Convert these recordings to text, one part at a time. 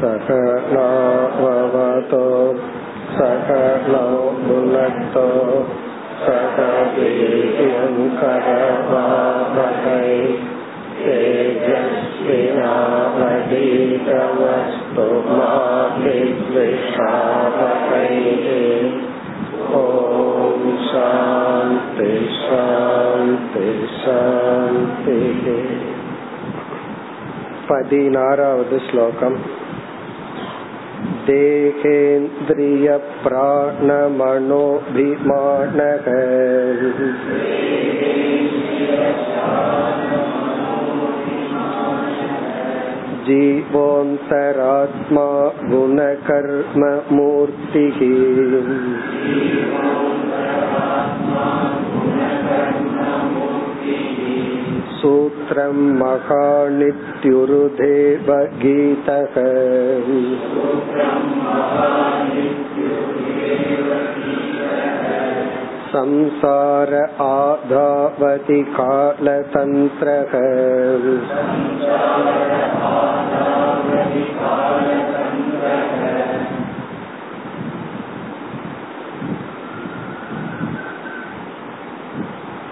सकलावतो सकलौ भुनक्तो सह वीर्यङ्करवावहै तेजस्विनावधीतवस्तु मा विद्विषावहैः ॐ शान्ति शान्ति शान्तिः பதினாறாவது ஸ்லோகம் देहेन्द्रियप्राणमनोभिमानः जीवोऽन्तरात्मा गुणकर्ममूर्तिः सूत्रं महानित्युरुदेव गीतः संसार आधावति कालतन्त्रः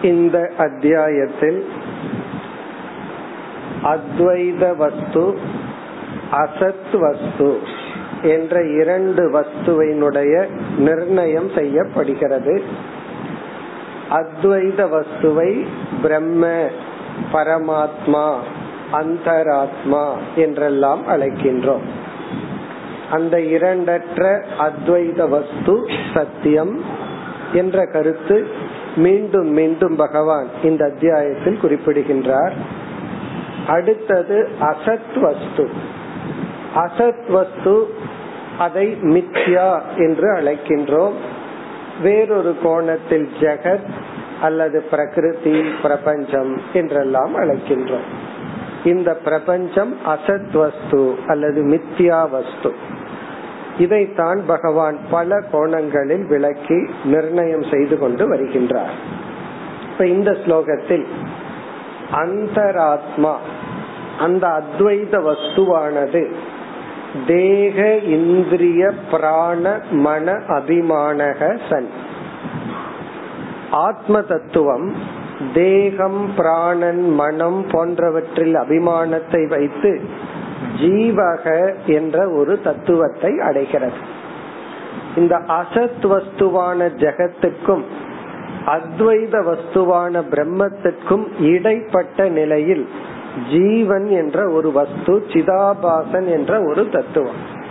இந்த அத்தியாயத்தில் அத்வைத வஸ்து அசத் வஸ்து என்ற இரண்டு வஸ்துவினுடைய நிர்ணயம் செய்யப்படுகிறது. அத்வைத வஸ்துவை பிரம்ம பரமாத்மா அந்தராத்மா என்றெல்லாம் அழைக்கின்றோம். அந்த இரண்டற்ற அத்வைத வஸ்து சத்தியம் என்ற கருத்து மீண்டும் மீண்டும் பகவான் இந்த அத்தியாயத்தில் குறிப்பிடுகின்றார். அடுத்தது அசத் வஸ்து அசத் வஸ்து அதை மித்யா என்று அழைக்கின்றோம். வேறொரு கோணத்தில் ஜெகத் அல்லது பிரகிருதி பிரபஞ்சம் என்றெல்லாம் அழைக்கின்றோம். இந்த பிரபஞ்சம் அசத் வஸ்து அல்லது மித்யா வஸ்து இதைத்தான் பகவான் பல கோணங்களில் விளக்கி நிர்ணயம் செய்து கொண்டு வருகின்றார். இப்ப இந்த ஸ்லோகத்தில் அந்தராத்மா அந்த அத்வைத வஸ்துவானது தேக இந்திரிய பிராண மன அபிமானக சன். ஆத்ம தத்துவம் தேகம் பிராணன் மனம் போன்றவற்றில் அபிமானத்தை வைத்து ஜீவக என்ற ஒரு தத்துவத்தை அடைகிறது. இந்த அசத் வஸ்துவான ஜெகத்துக்கும் அத்வைத வஸ்துவான பிரம்மத்திற்கும் இடைப்பட்ட நிலையில் ஜீவன் என்ற ஒரு வஸ்து சிதாபாசன் என்ற ஒரு தத்துவம்.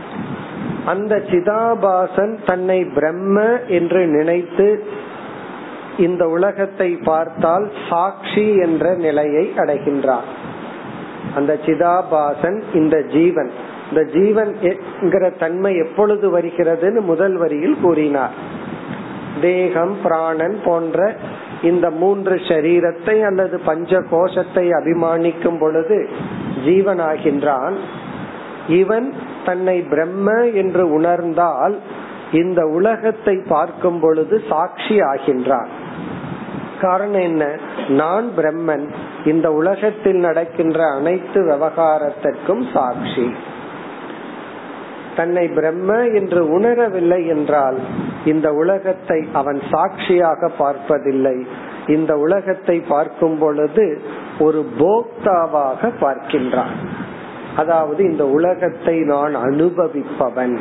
அந்த சிதாபாசன் தன்னை பிரம்ம என்று நினைத்து இந்த உலகத்தை பார்த்தால் சாட்சி என்ற நிலையை அடைகின்றார் அந்த சிதாபாசன் இந்த ஜீவன். இந்த ஜீவன் என்கிற தன்மை எப்பொழுது வருகிறதுன்னு முதல் வரியில் கூறினார். தேகம் பிராணன் போன்ற இந்த மூன்று சரீரத்தை அல்லது பஞ்ச கோஷத்தை அபிமானிக்கும் பொழுது ஜீவனாகின்றான். இவன் தன்னை பிரம்ம என்று உணர்ந்தால் இந்த உலகத்தை பார்க்கும் பொழுது சாட்சி ஆகின்றான். காரணம் என்ன? நான் பிரம்மன். இந்த உலகத்தில் நடக்கின்ற அனைத்து விவகாரத்திற்கும் சாட்சி. தன்னை பிரம்ம என்று உணரவில்லை என்றால் இந்த உலகத்தை அவன் சாட்சியாக பார்ப்பதில்லை. இந்த உலகத்தை பார்க்கும் பொழுது ஒரு போக்தாவாக பார்க்கின்றான். அதாவது இந்த உலகத்தை நான் அனுபவிப்பவன்.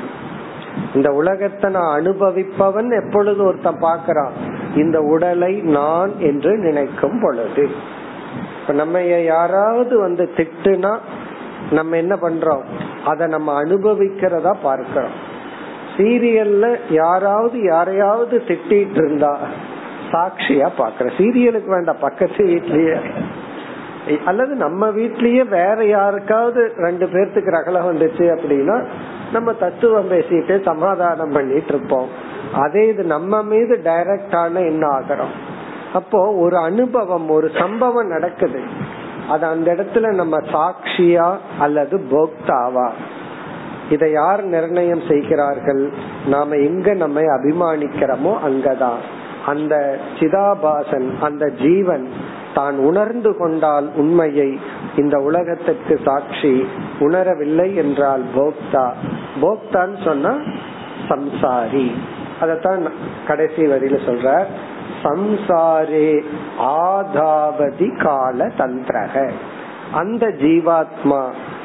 இந்த உலகத்தை நான் அனுபவிப்பவன் எப்பொழுது ஒருத்தன் பாக்கிறான் இந்த உடலை நான் என்று நினைக்கும் பொழுது. இப்ப நம்ம யாராவது வந்து திட்டுனா நம்ம என்ன பண்றோம்? அதை நம்ம அனுபவிக்கிறதா பார்க்கிறோம். சீரியல்ல யாராவது யாரையாவது திட்டிட்டு இருந்தா சாட்சியா பாக்குற. சீரியலுக்கு வேண்டாம் பக்கத்து வீட்லயே. அல்லது நம்ம வீட்லயே வேற யாருக்காவது ரெண்டு பேர்த்துக்கு ரகல வந்துச்சு அப்படின்னா நம்ம தத்துவம் பேசிட்டு சமாதானம் பண்ணிட்டு இருப்போம் அதே இது நம்ம மீது டைரக்டான என்ன ஆகிறோம் அப்போ ஒரு அனுபவம் ஒரு சம்பவம் நடக்குது. அது அந்த இடத்துல நம்ம சாட்சியா அல்லது போக்தாவா? இதை யார் நிர்ணயம் செய்கிறார்கள்? நாம எங்க நம்மை அபிமானிக்கிறோமோ அங்கதான். அந்த சிதாபாசன் அந்த ஜீவன் தான் உணர்ந்து கொண்டால் உண்மையை இந்த உலகத்திற்கு சாட்சி உணரவில்லை என்றால் போக்தா. போக்தான்னு சொன்னா சம்சாரி. அதத்தான் கடைசி வரியில சொல்ற சம்சாரே ஆதாவதி கால தந்திரக அந்த ஜீவாத்மா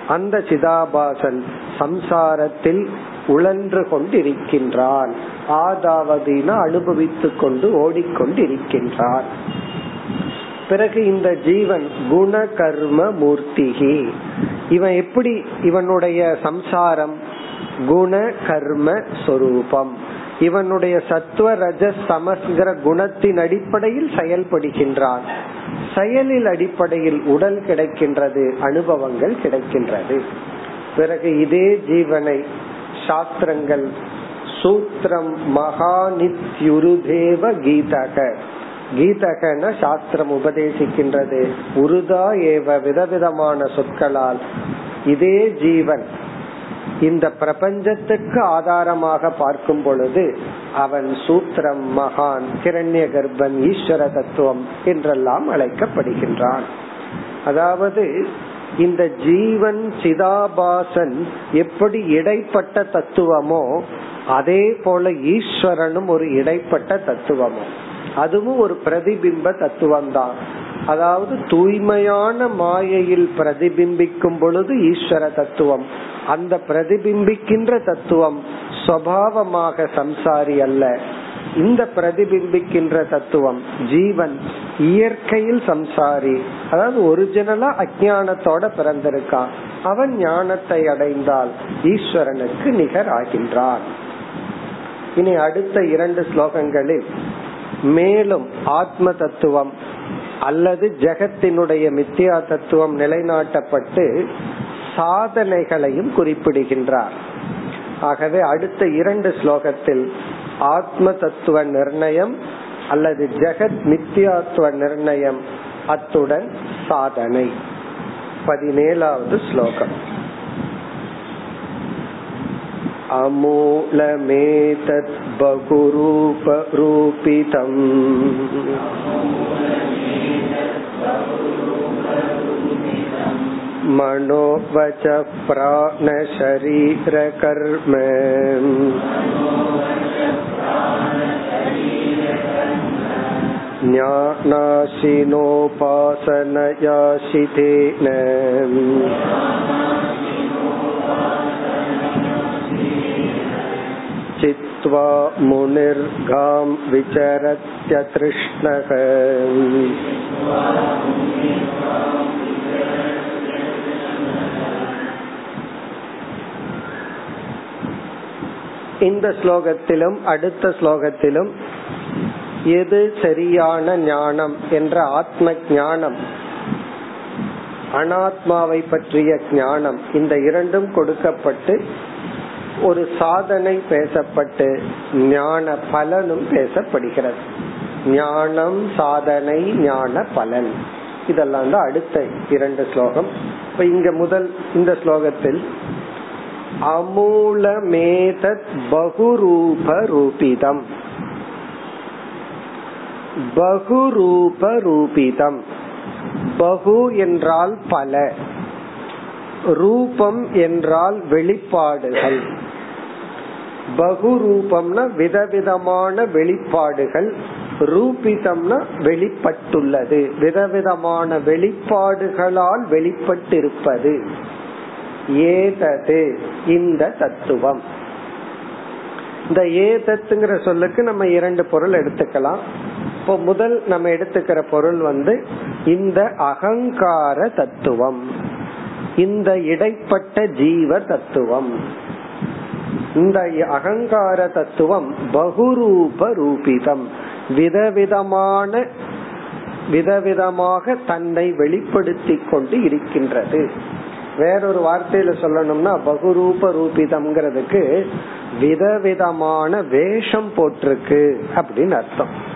அந்த சிதாபாசன் சம்சாரத்தில் உழன்று கொண்டிருக்கின்றான். ஆதாவதினா அனுபவித்துக் கொண்டு ஓடிக்கொண்டிருக்கின்றான். பிறகு இந்த ஜீவன் குண கர்ம மூர்த்திகி. இவன் எப்படி இவனுடைய சம்சாரம்? குண கர்ம சொரூபம். இவனுடைய சத்துவ ரஜ சமஸ்கிற குணத்தின் அடிப்படையில் செயல்படுகின்றான். செயலில் அடிப்படையில் உடல் கிடைக்கின்றது அனுபவங்கள் கிடைக்கின்றது. பிறகு இதே ஜீவனை சாஸ்திரங்கள் சூத்திரம் மகாநித்யுருதேவ கீதக. கீதகன சாஸ்திரம் உபதேசிக்கின்றது. உருதா ஏவ விதவிதமான சொற்களால். இதே ஜீவன் இந்த பிரபஞ்சத்துக்கு ஆதாரமாக பார்க்கும் பொழுது அவன் சூத்திரம் மகான் கிரண்ய கர்ப்பன் ஈஸ்வர தத்துவம் என்றெல்லாம் அழைக்கப்படுகின்றான். அதாவது இந்த ஜீவன் சிதாபாசன் எப்படி இடைப்பட்ட தத்துவமோ அதே போல ஈஸ்வரனும் ஒரு இடைப்பட்ட தத்துவமோ அதுவும் ஒரு பிரதிபிம்ப தத்துவம் தான் அதாவது தூய்மையான மாயையில் பிரதிபிம்பிக்கும் பொழுது ஈஸ்வர தத்துவம். அந்த பிரதிபிம்பிக்கின்ற தத்துவம் சுவாவமாக சம்சாரி அல்ல. இந்த பிரதிபிம்பிக்கின்ற தத்துவம் ஜீவன் இயற்கையில் சம்சாரி. அதாவது ஒரிஜினலா அஜானத்தோட பிறந்திருக்கான். அவன் ஞானத்தை அடைந்தால் ஈஸ்வரனுக்கு நிகர் ஆகின்றான் இனி அடுத்த இரண்டு ஸ்லோகங்களில் மேலும் ஆத்ம தத்துவம் அல்லது ஜெகத்தினுடைய மித்தியா தத்துவம் நிலைநாட்டப்பட்டு சாதனைகளையும் குறிப்பிடுகின்றார் ஆகவே அடுத்த இரண்டு ஸ்லோகத்தில் ஆத்ம தத்துவ நிர்ணயம் அல்லது ஜெகத் மித்தியாத்துவ நிர்ணயம் அத்துடன் சாதனை பதினேழாவது ஸ்லோகம் अमूलमेतत् बहुरूपरूपितम् मनोवच प्राणशरीरकर्म ज्ञानाशिनोपासनयाशितेन। चित्वा मुनिर्गां विचरत्यतृष्णः। இந்த ஸ்லோகத்திலும் அடுத்த ஸ்லோகத்திலும் எது சரியான ஞானம் என்ற ஆத்ம ஞானம் அனாத்மாவை பற்றிய ஞானம் இந்த இரண்டும் கொடுக்கப்பட்டு ஒரு சாதனை பேசப்பட்டு ஞான பலனும் பேசப்படுகிறது. ஞானம் சாதனை ஞான பலன். இதெல்லாம் தான் அடுத்த இரண்டு ஸ்லோகம். இப்ப இங்க முதல் இந்த ஸ்லோகத்தில் அமூலமேதத் பகுரூப ரூபிதம் பகுரூப ரூபிதம் பகு என்றால் பல. ரூபம் என்றால் வெளிப்பாடுகள். பகுரூபம்னா விதவிதமான வெளிப்பாடுகள். ரூபிதம்னா வெளிப்பட்டுள்ளது. விதவிதமான வெளிப்பாடுகளால் வெளிப்பட்டிருப்பது. ஏதது இந்த தத்துவம். இந்த ஏதத்துங்கிற சொல்லுக்கு நம்ம இரண்டு பொருள் எடுத்துக்கலாம். இப்போ முதல் நம்ம எடுத்துக்கிற பொருள் வந்து இந்த அகங்கார தத்துவம். இந்த இடைப்பட்ட ஜீவ தத்துவம். இந்த அகங்கார தத்துவம் பகுரூப ரூபிதம். விதவிதமான விதவிதமாக தன்னை வெளிப்படுத்தி கொண்டு இருக்கின்றது. வேறொரு வார்த்தையில சொல்லணும்னா பகுரூப ரூபிதம்ங்கிறதுக்கு விதவிதமான வேஷம் போட்டிருக்கு அப்படின்னு அர்த்தம்.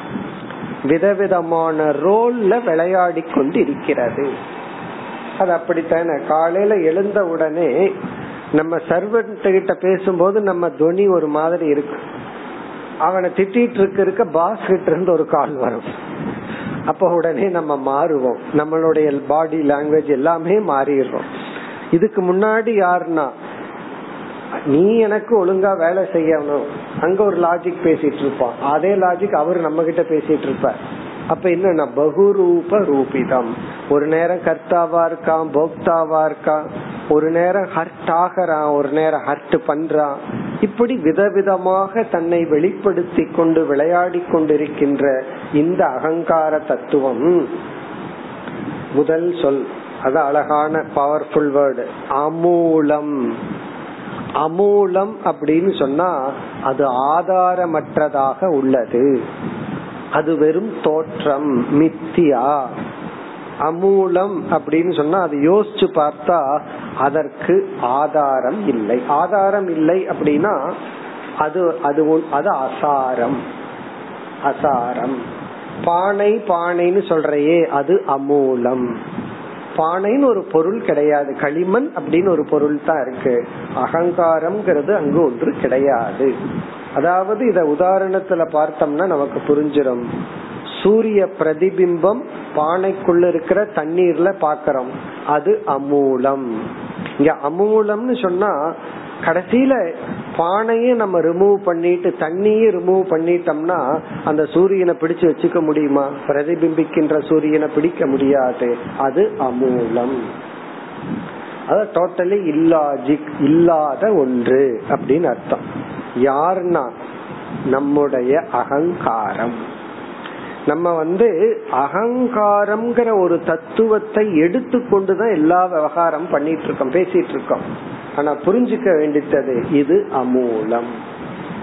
விதவிதமான ரோல்ல விளையாடி கொண்டு இருக்கிறது அது அப்படித்தானே? காலையில எழுந்த உடனே நம்ம சர்வன்ட் கிட்ட பேசும்போது நம்ம துணி ஒரு மாதிரி இருக்கு. அவனை திட்டிட்டு இருக்க இருக்க பாஸ் கிட்ட இருந்து ஒரு கால் வரும். அப்ப உடனே நம்ம மாறுவோம். நம்மளுடைய பாடி லாங்குவேஜ் எல்லாமே மாறிடுறோம். இதுக்கு முன்னாடி யாருன்னா? நீ எனக்கு ஒழுங்கா வேலை செய்யணும். அங்க ஒரு லாஜிக் பேசிட்டு இருப்பான். அதே லாஜிக் அவர் நம்ம கிட்ட பேசிட்டு இருப்பார். அப்ப என்னன்னா பகுரூப ரூபிதம். ஒரு நேரம் கர்த்தாவா இருக்கான் போக்தாவா இருக்கான். ஒரு நேரம் ஹர்ட் ஆகிறான் ஒரு நேரம் ஹர்ட் பண்றான். இப்படி விதவிதமாக தன்னை வெளிப்படுத்தி கொண்டு விளையாடி கொண்டிருக்கின்ற இந்த அகங்கார தத்துவம் முதல் சொல். அது அழகான பவர்ஃபுல் வேர்டு அமூலம். அமூலம் அப்படின்னு சொன்னா அது ஆதாரமற்றதாக உள்ளது. அது வெறும் தோற்றம் மித்தியா. அமூலம் அப்படின்னு சொன்னா அது யோசிச்சு பார்த்தா அதற்கு ஆதாரம் இல்லை. ஆதாரம் இல்லை அப்படின்னா அது அது அது அசாரம். அசாரம். பானை பானைன்னு சொல்றையே அது அமூலம். பானைன்னு ஒரு பொருள் கிடையாது. களிமண் அப்படின்னு ஒரு பொருள் தான் இருக்கு. அகங்காரம்ங்கிறது அங்கு ஒன்று கிடையாது. அதாவது இத உதாரணத்துல பார்த்தோம்னா நமக்கு புரிஞ்சிடும் சூரிய பிரதிபிம்பம் பானைக்குள்ள இருக்கிற தண்ணீர்ல பாக்கிறோம் அது அமூலம். இங்க அமூலம்னு சொன்னா கடைசியில பானையே நம்ம ரிமூவ் பண்ணிட்டு தண்ணியே ரிமூவ் பண்ணிட்டோம்னா அந்த சூரியனை பிடிச்சு வச்சுக்க முடியுமா? பிரதிபிம்பிக்கின்ற சூரியனை பிடிக்க முடியாது. அது அமூலம். அது டோட்டலி இல்லாஜிக் இல்லாத ஒன்று அப்படின்னு அர்த்தம். யாருன்னா? நம்முடைய அகங்காரம். நம்ம வந்து அகங்காரம்ங்கிற ஒரு தத்துவத்தை எடுத்துக்கொண்டுதான் எல்லா விவகாரம் பண்ணிட்டு இருக்கோம் பேசிட்டு இருக்கோம். ஆனா புரிஞ்சுக்க வேண்டியது இது அமூலம்.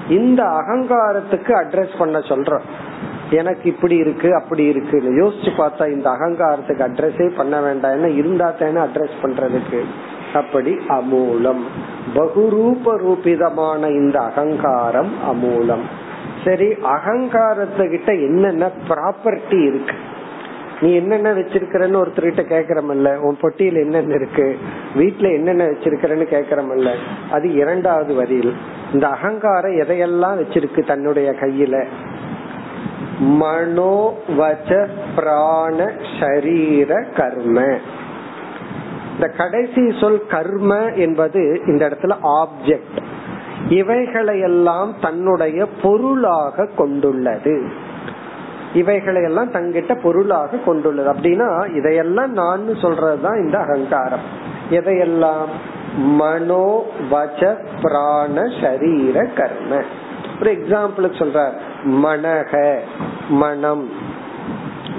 இந்த அகங்காரத்துக்கு அட்ரஸ் பண்ண சொல்றோம். எனக்கு இப்படி இருக்கு அப்படி இருக்கு யோசிச்சு பார்த்தா இந்த அகங்காரத்துக்கு அட்ரஸே பண்ண வேண்டாம் இருந்தா தானே அட்ரஸ் பண்றதுக்கு. அப்படி அமூலம். பகுரூப ரூபிதமான இந்த அகங்காரம் அமூலம். சரி அகங்காரத்துக்கிட்ட என்னென்ன ப்ராப்பர்ட்டி இருக்கு? நீ என்னென்ன வச்சிருக்கிறன்னு ஒருத்தர்கிட்ட கேக்குறமல்ல உன் பொட்டியில என்னென்ன இருக்கு? வீட்டுல என்னென்ன வச்சிருக்கிறன்னு கேக்குறமல்ல அது இரண்டாவது வரியில் இந்த அகங்காரம் எதையெல்லாம் வச்சிருக்கு தன்னுடைய கையில? மனோ வச்ச பிராண ஷரீர கர்ம. இந்த கடைசி சொல் கர்ம என்பது இந்த இடத்துல ஆப்ஜெக்ட் இவைகளையெல்லாம் தன்னுடைய பொருளாக கொண்டுள்ளது. இவைகளையெல்லாம் தங்கிட்ட பொருளாக கொண்டுள்ளது. அப்படின்னா இதையெல்லாம் நான் சொல்றதுதான் இந்த அகங்காரம். எதையெல்லாம்? மனோ வச்ச பிராண சரீர கர்ம. ஒரு எக்ஸாம்பிளுக்கு சொல்ற மனக மனம்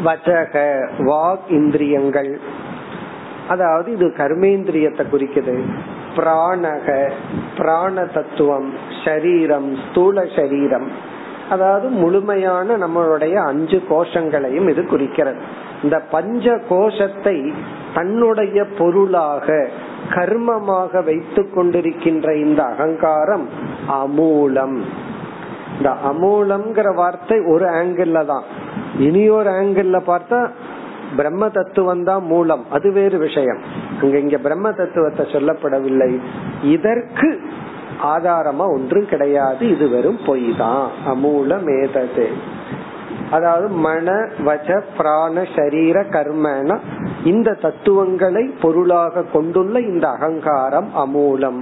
வச்சக வாக் இந்திரியங்கள். அதாவது இது கர்மேந்திரியத்தை குறிக்குது. பிராணக பிராண தத்துவம் சரீரம் ஸ்தூல சரீரம். அதாவது முழுமையான நம்மளுடைய அஞ்சு கோஷங்களையும் இது குறிக்கிறது. இந்த பஞ்ச கோஷத்தை தன்னுடைய பொருளாக கர்மமாக வைத்து கொண்டிருக்கின்ற இந்த அகங்காரம் அமூலம். இந்த அமூலம்ங்கிற வார்த்தை ஒரு ஆங்கிள் தான். இனி ஒரு ஆங்கிள் பார்த்தா பிரம்ம தத்துவம் தான் மூலம். அது வேறு விஷயம். இங்க இங்க பிரம்ம தத்துவத்தை சொல்லப்படவில்லை. இதற்கு ஆதாரமா ஒன்றும் கிடையாது. இது வெறும் பொய் தான் அமூல மேதது. அதாவது மன வச்ச பிராண சரீர கர்மன இந்த தத்துவங்களை பொருளாக கொண்டுள்ள இந்த அகங்காரம் அமூலம்.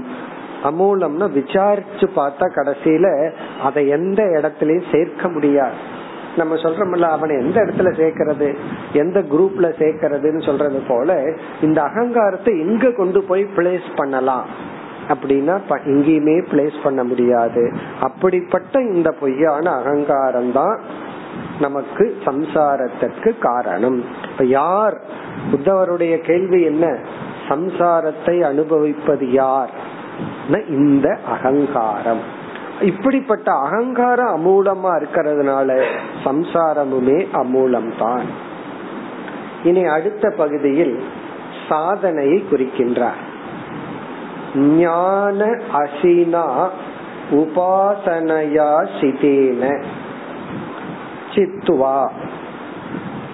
அமூலம்னா விசாரிச்சு பார்த்தா கடைசியில அதை எந்த இடத்துலயும் சேர்க்க முடியாது. நம்ம சொல்றோம்ல அவனை எந்த இடத்துல சேர்க்கறது? எந்த குரூப்ல சேர்க்கறதுன்னு சொல்றது போல இந்த அகங்காரத்தை எங்க கொண்டு போய் பிளேஸ் பண்ணலாம். அப்படின்னா எங்கேயுமே பிளேஸ் பண்ண முடியாது. அப்படிப்பட்ட இந்த பொய்யான அகங்காரம் தான் நமக்கு சம்சாரத்திற்கு காரணம். இப்ப யார்? புத்தவருடைய கேள்வி என்ன? சம்சாரத்தை அனுபவிப்பது யார்? இந்த அகங்காரம். இப்படிப்பட்ட அகங்காரம் அமூலமா இருக்கிறதுனால சம்சாரமுமே அமூலம் தான் இனி அடுத்த பகுதியில் சாதனையை குறிக்கின்றார். ஞான அசினா உபாசனையா சிதேன சித்துவா.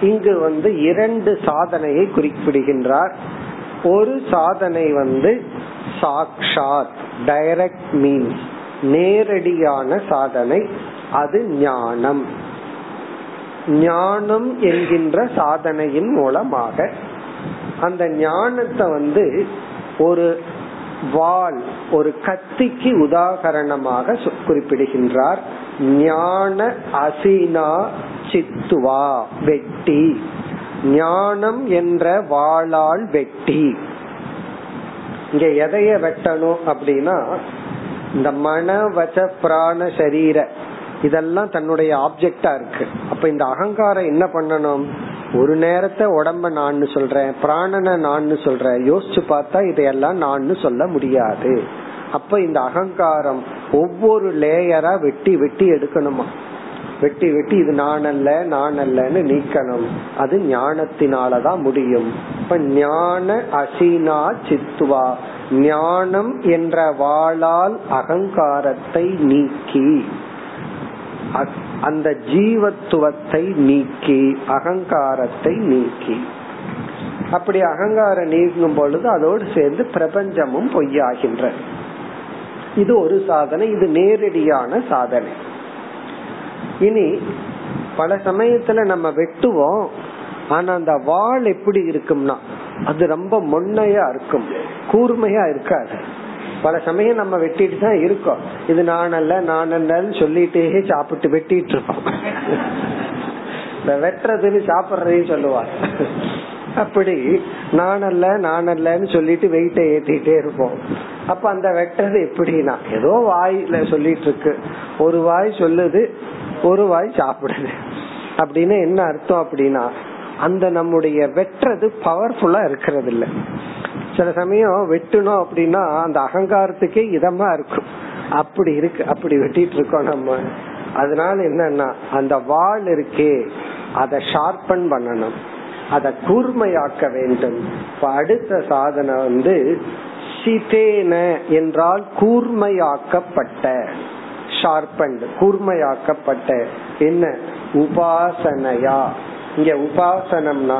இங்கு வந்து இரண்டு சாதனையை குறிப்பிடுகின்றார். ஒரு சாதனை வந்து சாக்ஷாத் டைரக்ட் மீன்ஸ் நேரடியான சாதனை அது ஞானம். ஞானம் என்கின்ற சாதனையின் மூலமாக அந்த ஞானத்தை வந்து ஒரு வாள் ஒரு கத்திக்கு உதாகரணமாக குறிப்பிடுகின்றார். ஞான அசினா சித்துவா வெட்டி. ஞானம் என்ற வாளால் வெட்டி. இங்க எதைய வெட்டணும் அப்படின்னா இந்த மன வச்ச பிராண சரீர இதெல்லாம் தன்னுடைய ஆப்ஜெக்டா இருக்கு. அப்ப இந்த அகங்காரம் என்ன பண்ணணும்? ஒரு நேரத்தை உடம்ப நான் சொல்றேன் பிராணனை நான் சொல்றேன். யோசிச்சு பார்த்தா இதையெல்லாம் நான் சொல்ல முடியாது. அப்ப இந்த அகங்காரம் ஒவ்வொரு லேயரா வெட்டி வெட்டி எடுக்கணுமா? வெட்டி வெட்டி இது நான் அல்ல நான் அல்லன்னு நீக்கணும். அது ஞானத்தினாலதான் முடியும். இப்ப ஞான அசீனா சித்துவா. ஞானம் என்ற வாளால் அகங்காரத்தை நீக்கி அந்த ஜீவத்துவத்தை நீக்கி அகங்காரத்தை நீக்கி. அப்படி அகங்காரம் நீங்கும் பொழுது அதோடு சேர்ந்து பிரபஞ்சமும் பொய்யாகின்ற இது ஒரு சாதனை இது நேரடியான சாதனை. இனி பல சமயத்துல நம்ம வெட்டுவோம் ஆனா அந்த வாள் எப்படி இருக்கும்னா அது ரொம்ப மொன்னையா இருக்கும் கூர்மையா இருக்காது. பல சமயம் நம்ம வெட்டிட்டு தான் இருக்கோம். இது நான் அல்ல நான் அல்லன்னு சொல்லிட்டே சாப்பிட்டு வெட்டிட்டு இருக்கோம் இந்த வெட்டுறதுன்னு சாப்பிடுறதையும் சொல்லுவார் அப்படி நான் அல்ல நான் அல்லன்னு சொல்லிட்டு வெயிட்ட ஏத்திட்டே இருப்போம். அப்ப அந்த வெட்டுறது எப்படின்னா ஏதோ வாயில சொல்லிட்டு இருக்கு ஒரு வாய் சொல்லுது ஒரு வாய் சாப்பிடுது. அப்படின்னு என்ன அர்த்தம் அப்படின்னா அந்த நம்முடைய வெட்டுறது பவர்ஃபுல்லா இருக்கிறது இல்லை சில சமயம் வெட்டணும் அப்படின்னா அந்த அகங்காரத்துக்கே இதமா இருக்கும். அப்படி இருக்கு அப்படி வெட்டிட்டு இருக்கோம் நம்ம. அதனால என்னன்னா அந்த வால் இருக்கே அதை ஷார்பன் பண்ணணும். அதை கூர்மையாக்க வேண்டும். இப்ப அடுத்த சாதனை வந்து சிதேன என்றால் கூர்மையாக்கப்பட்ட ஷார்பண்ட் கூர்மையாக்கப்பட்ட. என்ன? உபாசனையா. இங்க உபாசனம்னா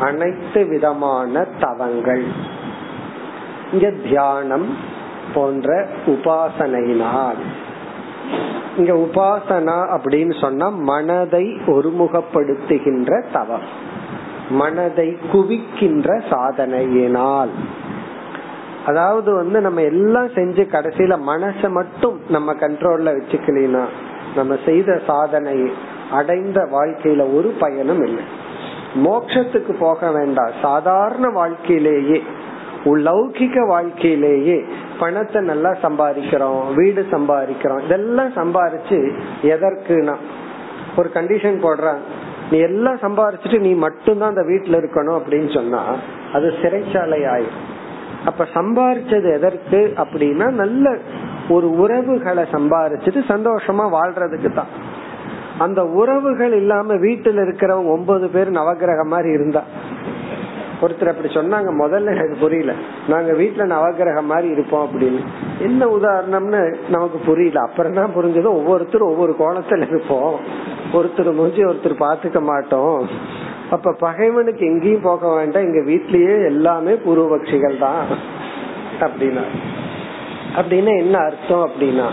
அனைத்து விதமான தவங்கள். இங்க தியானம் போன்ற உபாசனையினால். இங்க உபாசனா அப்படின்னு சொன்னா மனதை ஒருமுகப்படுத்துகின்ற தவம். மனதை குவிக்கின்ற சாதனையினால். அதாவது வந்து நம்ம எல்லாம் செஞ்சு கடைசியில மனச மட்டும் நம்ம கண்ட்ரோல்ல வச்சுக்கலாம் நம்ம செய்த சாதனை அடைந்த வாழ்க்கையில ஒரு பயனும் இல்லை. மோட்சத்துக்கு போக வேண்டாம். சாதாரண வாழ்க்கையிலேயே லௌகிக வாழ்க்கையிலேயே பணத்தை நல்லா சம்பாதிக்கிறோம் வீடு சம்பாதிக்கிறோம் இதெல்லாம் சம்பாரிச்சு எதற்குனா ஒரு கண்டிஷன் போடுறான் நீ எல்லாம் சம்பாரிச்சுட்டு நீ மட்டும்தான் அந்த வீட்டுல இருக்கணும் அப்படின்னு சொன்னா அது சிறைச்சாலை ஆயிரும் அப்ப சம்பாரிச்சது எதற்கு அப்படின்னா நல்ல ஒரு உறவுகளை சம்பாரிச்சுட்டு சந்தோஷமா வாழ்றதுக்கு தான். அந்த உறவுகள் இல்லாம வீட்டுல இருக்கிறவங்க ஒன்பது பேர் நவகிரகம் மாதிரி இருந்தா ஒருத்தர் அப்படி சொன்னாங்க முதல்ல எனக்கு புரியல. நாங்க வீட்டுல நவகிரகம் மாதிரி இருப்போம் அப்படின்னு. என்ன உதாரணம்னு நமக்கு புரியல. அப்புறம் தான் புரிஞ்சது. ஒவ்வொருத்தரும் ஒவ்வொரு கோலத்துல இருப்போம். ஒருத்தர் முடிஞ்சு ஒருத்தர் பாத்துக்க மாட்டோம். அப்ப பகைவனுக்கு எங்கேயும் போக வேண்டாம். எங்க வீட்லயே எல்லாமே பூர்வபக்ஷிகள் தான். அப்படின்னா. அப்படின்னா என்ன அர்த்தம் அப்படின்னா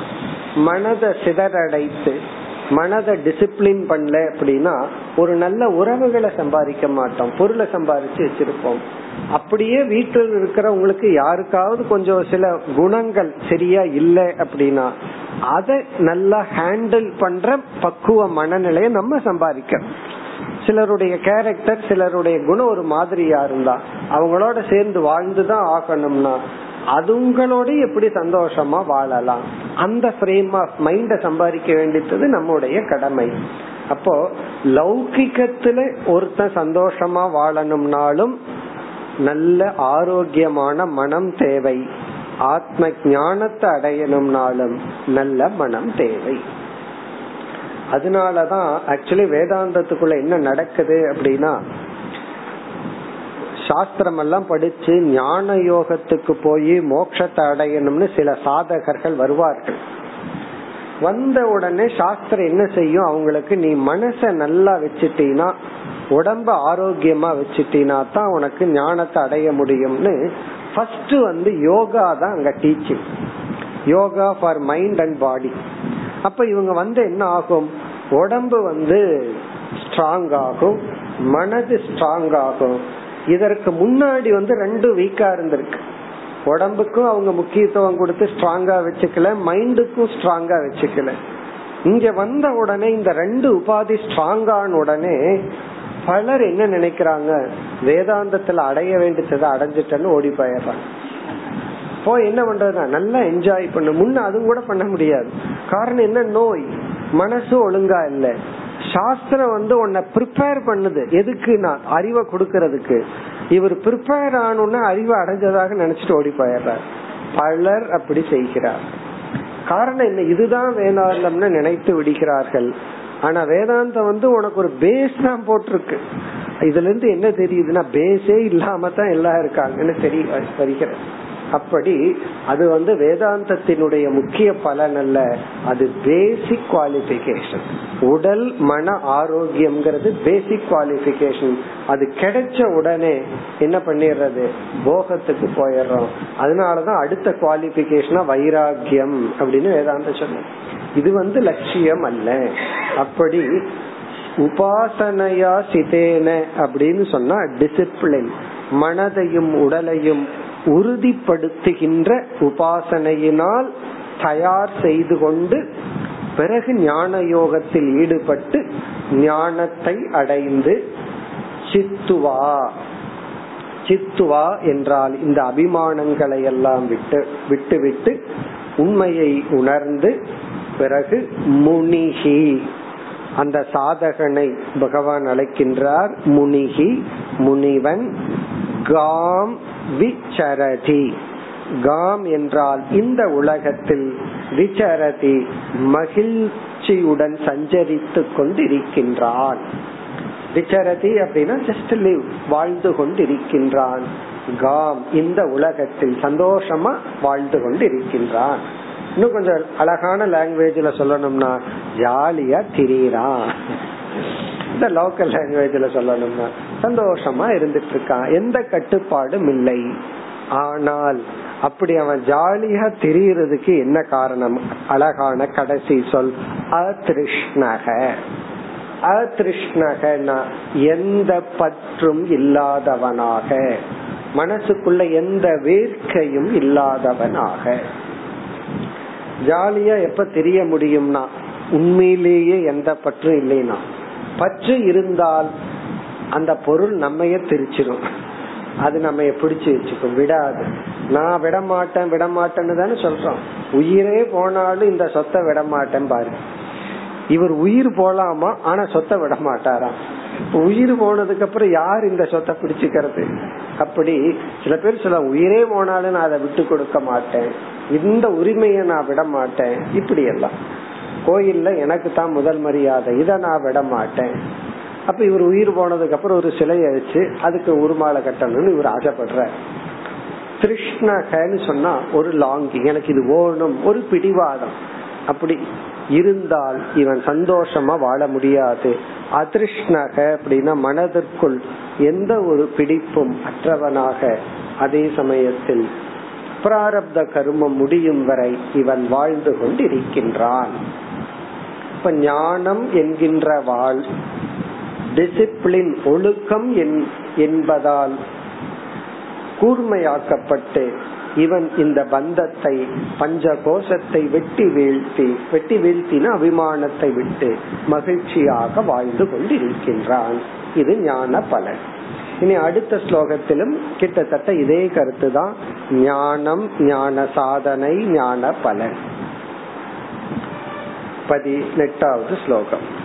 மனதை சிதறடைத்து மனதை டிசிப்ளின் பண்ணல அப்படின்னா ஒரு நல்ல உறவுகளை சம்பாதிக்க மாட்டோம். பொருளை சம்பாதிச்சு வச்சிருப்போம். அப்படியே வீட்டில் இருக்கிறவங்களுக்கு யாருக்காவது கொஞ்சம் சில குணங்கள் சரியா இல்லை அப்படின்னா அதை நல்லா ஹேண்டில் பண்ற பக்குவ மனநிலையை நம்ம சம்பாதிக்கணும். சிலருடைய கேரக்டர் சிலருடைய குணம் ஒரு மாதிரியா இருந்தா அவங்களோட சேர்ந்து வாழ்ந்துதான் ஆகணும்னா அதுங்களோட எப்படி சந்தோஷமா வாழலாம்? அந்த ஃப்ரேம் ஆஃப் மைண்ட சம்பாதிக்க வேண்டியது நம்முடைய கடமை. அப்போ லௌகிக்கத்துல ஒருத்தன் சந்தோஷமா வாழணும்னாலும் நல்ல ஆரோக்கியமான மனம் தேவை. ஆத்ம ஞானத்தை அடையணும்னாலும் நல்ல மனம் தேவை. அதனாலதான் ஆக்சுவலி வேதாந்தத்துக்குள்ள என்ன நடக்குது அப்படின்னா சாஸ்திரம் எல்லாம் படிச்சு ஞான யோகத்துக்கு போய் மோட்சத்தை அடையணும்னு சில சாதகர்கள் வருவார்கள். வந்த உடனே சாஸ்திரம் என்ன செய்யும்? அவங்களுக்கு நீ மனச நல்லா வச்சுட்டீனா உடம்ப ஆரோக்கியமா வச்சுட்டீனா தான் உனக்கு ஞானத்தை அடைய முடியும்னு ஃபர்ஸ்ட் வந்து யோகா தான் அங்க teaching yoga for mind and body அப்ப இவங்க வந்து என்ன ஆகும்? உடம்பு வந்து ஸ்ட்ராங் ஆகும் மனது ஸ்ட்ராங் ஆகும். இதற்கு முன்னாடி வந்து ரெண்டு வீக்கா இருந்திருக்கு. உடம்புக்கும் அவங்க முக்கியத்துவம் கொடுத்து ஸ்ட்ராங்கா வச்சுக்கல மைண்டுக்கும் ஸ்ட்ராங்கா வச்சுக்கல. இங்க வந்த உடனே இந்த ரெண்டு உபாதி ஸ்ட்ராங்கான உடனே பலர் என்ன நினைக்கிறாங்க? வேதாந்தத்துல அடைய வேண்டியதை அடைஞ்சிட்டேன்னு ஓடி போயிடுறாங்க. போ என்ன பண்றதுனா நல்லா என்ஜாய் பண்ணு. முன்ன அதுவும் கூட பண்ண முடியாது. காரணம் என்ன? நோய். மனசு ஒழுங்கா இல்லை. சாஸ்திரம் வந்து உன்னை ப்ரிப்பேர் பண்ணுது. எதுக்கு நான் அறிவை கொடுக்கறதுக்கு. இவர் ப்ரிப்பேர் ஆனோன்னு அறிவை அடைஞ்சதாக நினைச்சிட்டு ஓடி போயிடுறார் பலர் அப்படி செய்கிறார். காரணம் என்ன? இதுதான் வேதாந்தம்னு நினைத்து விடுகிறார்கள். ஆனா வேதாந்தம் வந்து உனக்கு ஒரு பேஸ் தான் போட்டிருக்கு. இதுல இருந்து என்ன தெரியுதுன்னா பேஸே இல்லாம தான் எல்லாம் இருக்காங்கன்னு தெரிய வருகிறது. அப்படி அது வந்து வேதாந்தத்தினுடைய முக்கிய பலன் அல்ல. அது பேசிக் குவாலிபிகேஷன் உடல் மன ஆரோக்கியம்ங்கிறது பேசிக் குவாலிபிகேஷன் அது கிடைச்ச உடனே என்ன பண்ணிடுறது? போகத்துக்கு போயிடுறோம். அதனாலதான் அடுத்த குவாலிபிகேஷனா வைராகியம் அப்படின்னு வேதாந்த சொன்ன இது வந்து லட்சியம் அல்ல. அப்படி உபாசனையா சிதேன அப்படின்னு சொன்னா டிசிப்ளின் மனதையும் உடலையும் உறுதிப்படுத்துகின்ற உபாசனையினால் தயார் செய்து கொண்டு பிறகு ஞான யோகத்தில் ஈடுபட்டு ஞானத்தை அடைந்து சித்துவா. சித்துவா என்றால் இந்த அபிமானங்களை எல்லாம் விட்டு விட்டுவிட்டு உண்மையை உணர்ந்து பிறகு முனிகி. அந்த சாதகனை பகவான் அழைக்கின்றார். முனிகி முனிவன் காம் விச்சரதி. காம் என்றால் இந்த உலகத்தில் விச்சரதி மகிழ்ச்சியுடன் சஞ்சரித்து கொண்டிருக்கின்றான். விச்சரதி அப்படின்னா ஜஸ்ட் லிவ் வாழ்ந்து கொண்டிருக்கின்றான். காம் இந்த உலகத்தில் சந்தோஷமா வாழ்ந்து கொண்டு இருக்கின்றான் இன்னும் கொஞ்சம் அழகான லாங்குவேஜ்ல சொல்லணும்னா ஜாலியா திரியறான். இந்த லோக்கல் லாங்குவேஜ்ல சொல்லணும்னா சந்தோஷமா இருந்துட்டு இருக்கான் எந்த கட்டுப்பாடும் இல்லை. ஆனால் அப்படி அவன் ஜாலியா தெரியறதுக்கு என்ன காரணம்? அழகான கடைசி சொல் அதிருஷ்ணக. அதிருஷ்ணகனா எந்த பற்றும் இல்லாதவனாக? மனசுக்குள்ள எந்த வேர்க்கையும் இல்லாதவனாக? ஜாலியா எப்ப தெரிய முடியும்னா உண்மையிலேயே எந்த பற்றும் இல்லைனா. பற்று இருந்தால் அந்த பொருள் நம்மைய திரிச்சிரும். அது நம்ம பிடிச்சு வச்சுக்கும். விடாது. நான் விட மாட்டேன் விட மாட்டேன்னு தானே சொல்றோம். உயிரே போனாலும் இந்த சொத்தை விட மாட்டேன் பாரு. இவர் உயிர் போலாமா? ஆனா சொத்தை விட மாட்டாராம் உயிர் போனதுக்கு அப்புறம் யார் இந்த சொத்தை பிடிச்சுக்கிறது? அப்படி சில பேர் சில உயிரே போனாலும் நான் அதை விட்டு கொடுக்க மாட்டேன். இந்த உரிமையை நான் விட மாட்டேன் இப்படி எல்லாம் கோயில்ல எனக்கு தான் முதல் மரியாதை. இதை நான் விட மாட்டேன் அப்ப இவர் உயிர் போனதுக்கு அப்புறம் ஒரு சிலையை வச்சு அதுக்கு உருமாலை கட்டணும்னு இவர் ஆசைப்படுற கிருஷ்ணகன்னு சொன்னா ஒரு லாங்கிங் எனக்கு இது ஓணும் ஒரு பிடிவாதம். அப்படி இருந்தால் இவன் சந்தோஷமா வாழ முடியாது. அதிருஷ்ணக அப்படின்னா மனதிற்குள் எந்த ஒரு பிடிப்பும் அற்றவனாக அதே சமயத்தில் பிராரப்த கருமம் முடியும் வரை இவன் வாழ்ந்து கொண்டு இருக்கின்றான் இப்ப ஞானம் என்கின்ற வாழ் டிசிப்ளின் ஒழுக்கம் என்பதால் கூர்மையாக்கப்பட்டு இவன் இந்த பந்தத்தை பஞ்ச கோஷத்தை வெட்டி வீழ்த்தி வெட்டி வீழ்த்தின அபிமானத்தை விட்டு மகிழ்ச்சியாக வாழ்ந்து கொண்டிருக்கின்றான். இது ஞான பலன். இனி அடுத்த ஸ்லோகத்திலும் கிட்டத்தட்ட இதே கருத்து தான். ஞானம் ஞான சாதனை ஞான பலன். பதினெட்டாவது ஸ்லோகம்.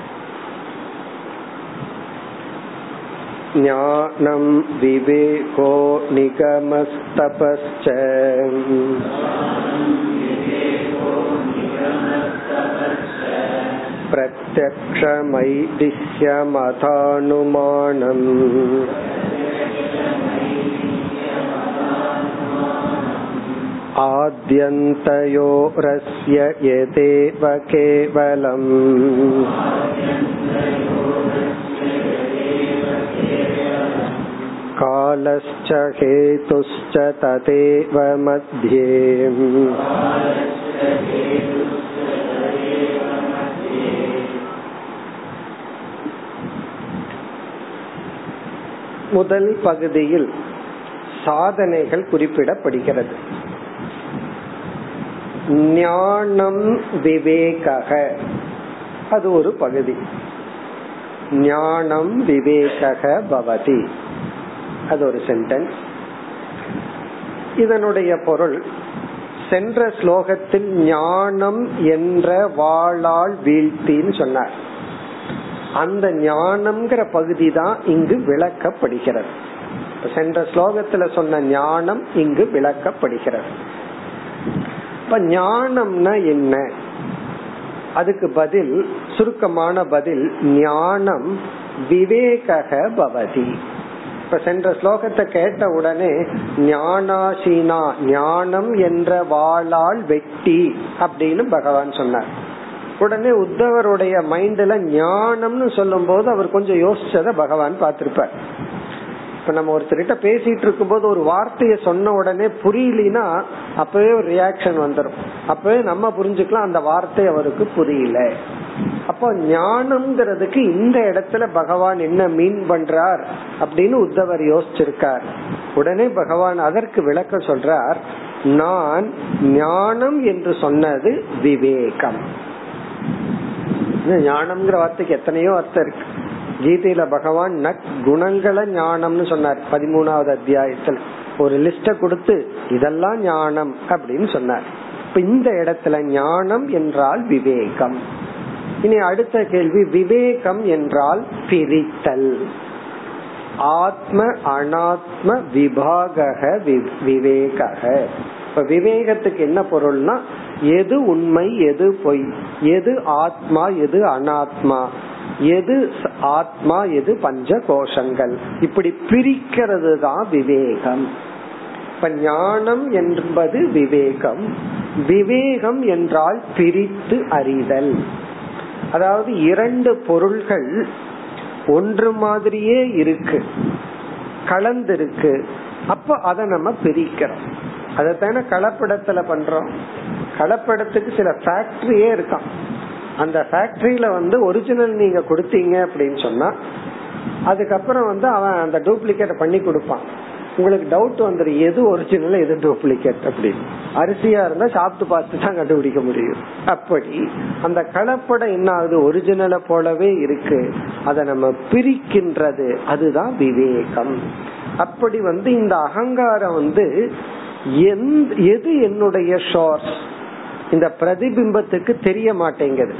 ज्ञानं विवेको निगमस्तपश्च प्रत्यक्षमैदिह्यमथानुमानम् आद्यन्तयोरस्य यदेव केवलम् कालश्च हेतुश्च तदेव मध्ये முதல் பகுதியில் சாதனைகள் குறிப்பிடப்படுகிறது ஞானம் விவேக அது ஒரு பகுதி ஞானம் விவேக பவதி. அது ஒரு சென்டென்ஸ் இதனுடைய பொருள் சென்ற ஸ்லோகத்தில் ஞானம் என்ற வாளால் வீழ்த்தின்னு சொன்னார். அந்த ஞானம்ங்கிற பகுதி தான் இங்கு விளக்கப்படுகிறது. சென்ற ஸ்லோகத்துல சொன்ன ஞானம் இங்கு விளக்கப்படுகிறது. இப்ப ஞானம்னா என்ன? அதுக்கு பதில் சுருக்கமான பதில் ஞானம் விவேக பவதி. இப்ப சென்ற ஸ்லோகத்தை கேட்ட உடனே ஞானாசீனா ஞானம் என்ற வாளால் வெட்டி அப்படின்னு பகவான் சொன்னார். உடனே உத்தவருடைய மைண்ட்ல ஞானம்னு சொல்லும் போது அவர் கொஞ்சம் யோசிச்சத பகவான் பார்த்திருப்பார். இப்ப நம்ம ஒருத்தர்கிட்ட பேசிட்டு இருக்கும் போது ஒரு வார்த்தைய சொன்ன உடனே புரியலனா அப்பவே ஒரு ரியாக்ஷன் வந்துடும் அப்பவே நம்ம புரிஞ்சுக்கலாம் அந்த வார்த்தை அவருக்கு புரியல. அப்போ ஞானம்ங்கிறதுக்கு இந்த இடத்துல பகவான் என்ன மீன் பண்றார் அப்படின்னு உத்தவர் யோசிச்சிருக்கார். உடனே பகவான் அதற்கு விளக்க சொல்றார் நான் ஞானம் என்று சொன்னது விவேகம். ஞானம்ங்கிற வார்த்தைக்கு எத்தனையோ அர்த்தம் இருக்கு. கீதையில பகவான் நக் குணங்கள ஞானம்னு சொன்னார். பதிமூணாவது அத்தியாயத்துல. ஒரு லிஸ்ட கொடுத்து இதெல்லாம் ஞானம் அப்படின்னு சொன்னார். இப்ப இந்த இடத்துல ஞானம் என்றால் விவேகம். இனி அடுத்த கேள்வி விவேகம் என்றால் பிரித்தல். ஆத்ம அனாத்ம விபாக விவேக இப்ப விவேகத்துக்கு என்ன பொருள்னா எது உண்மை எது பொய் எது ஆத்மா எது அனாத்மா. எது ஆத்மா எது பஞ்ச கோஷங்கள் இப்படி பிரிக்கிறது தான் விவேகம். இப்ப ஞானம் என்பது விவேகம். விவேகம் என்றால் பிரித்து அறிதல். அதாவது இரண்டு பொருள்கள் ஒன்று மாதிரியே இருக்கு கலந்திருக்கு. அப்ப அதை நம்ம பிரிக்கிறோம். அதைத்தான கலப்படத்துல பண்றோம். கலப்படத்துக்கு சில ஃபேக்டரியே இருக்கான் அந்த ஃபேக்டரியில வந்து ஒரிஜினல் நீங்க கொடுத்தீங்க அப்படின்னு சொன்னா அதுக்கப்புறம் வந்து அவன் அந்த டூப்ளிகேட் பண்ணி கொடுப்பான். உங்களுக்கு டவுட் வந்துடும் எது ஒரிஜினல் எது டூப்ளிகேட் அப்படின்னு. அரிசியா இருந்தா சாப்பிட்டு பார்த்து தான் கண்டுபிடிக்க முடியும். அப்படி அந்த கலப்படம் என்ன ஆகுது ஒரிஜினலை போலவே இருக்கு. அதை நம்ம பிரிக்கின்றது அதுதான் விவேகம். அப்படி வந்து இந்த அகங்காரம் வந்து எது என்னுடைய ஷோர்ஸ் இந்த பிரதிபிம்பத்துக்கு தெரிய மாட்டேங்குது.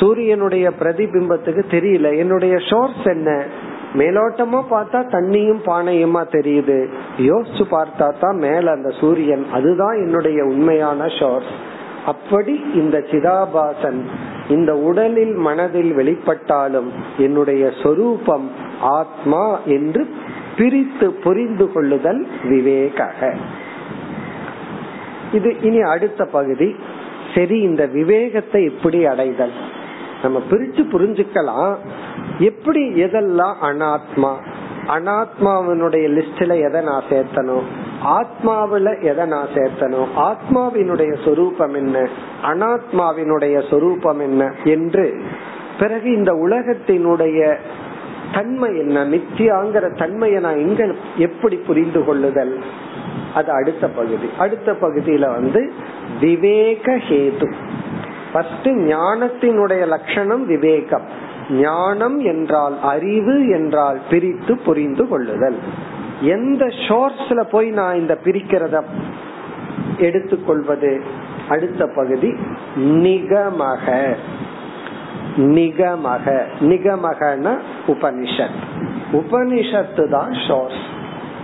சூரியனுடைய பிரதிபிம்பத்துக்கு தெரியல. என்னுடைய ஷோர்ஸ் என்ன? மேலோட்டமா பார்த்தா தண்ணியும் பானையுமா தெரியுது. யோசிச்சு பார்த்தா தான் மேல அந்த சூரியன். அதுதான் என்னுடைய உண்மையான ஷோர்ஸ் அப்படி இந்த சிதாபாசன் இந்த உடலில் மனதில் வெளிப்பட்டாலும் என்னுடைய சொரூபம் ஆத்மா என்று பிரித்து புரிந்து கொள்ளுதல் விவேக இது இனி அடுத்த பகுதி. சரி இந்த விவேகத்தை எப்படி அடைதல்? நம்ம பிரிச்சு புரிஞ்சுக்கலாம். எப்படி எதெல்லாம் அனாத்மா? அனாத்மாவினுடைய லிஸ்ட்ல எதை நான் சேர்த்தனும் ஆத்மாவில எதை நான் சேர்த்தனும் ஆத்மாவினுடைய சொரூபம் என்ன? அனாத்மாவினுடைய சொரூபம் என்ன? என்று பிறகு இந்த உலகத்தினுடைய தன்மை என்ன? நித்தியாங்கிற தன்மையை நான் எங்க எப்படி புரிந்து கொள்ளுதல்? அது அடுத்த பகுதி. அடுத்த பகுதியில வந்து விவேக ஹேது. ஃபர்ஸ்ட் ஞானத்தினுடைய லட்சணம் விவேகம். ஞானம் என்றால் அறிவு என்றால் பிரித்து புரிந்து கொள்ளுதல். எந்த ஷோர்ஸ்ல போய் நான் இந்த பிரிக்கிறத எடுத்துக்கொள்வது? அடுத்த பகுதி நிகமக. நிகமக. நிகமகன உபனிஷத். உபனிஷத்து தான் ஷோர்ஸ்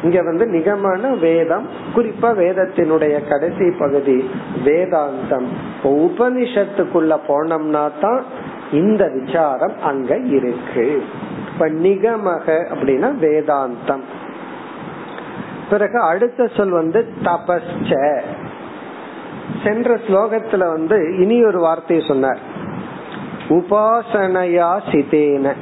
இங்க வந்து நிகமான வேதம் குறிப்பா வேதத்தினுடைய கடைசி பகுதி வேதாந்தம். உபனிஷத்துக்குள்ள போனோம்னா தான் இந்த விசாரம் அங்க இருக்கு. இப்ப நிகமக அப்படின்னா வேதாந்தம். பிறகு அடுத்த சொல் வந்து தபஸ்ச. சென்ற ஸ்லோகத்துல வந்து இனி ஒரு வார்த்தையை சொன்னார். உபாசனையா சிதேன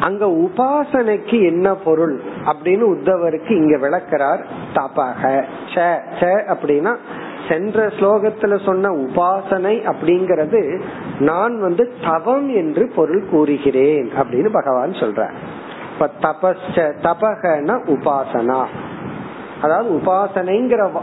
அங்க உபாசனைக்கு என்ன பொருள்? அப்படின்னு உத்தவருக்கு இங்க விளக்கிறார் தபக அப்படின்னா சென்ற ஸ்லோகத்துல சொன்ன உபாசனை அப்படிங்கறது நான் வந்து தவம் என்று பொருள் கூறுகிறேன் அப்படின்னு பகவான் சொல்ற இப்ப தபஸ்ச தபகன உபாசனா. அதாவது உபாசனைங்கிற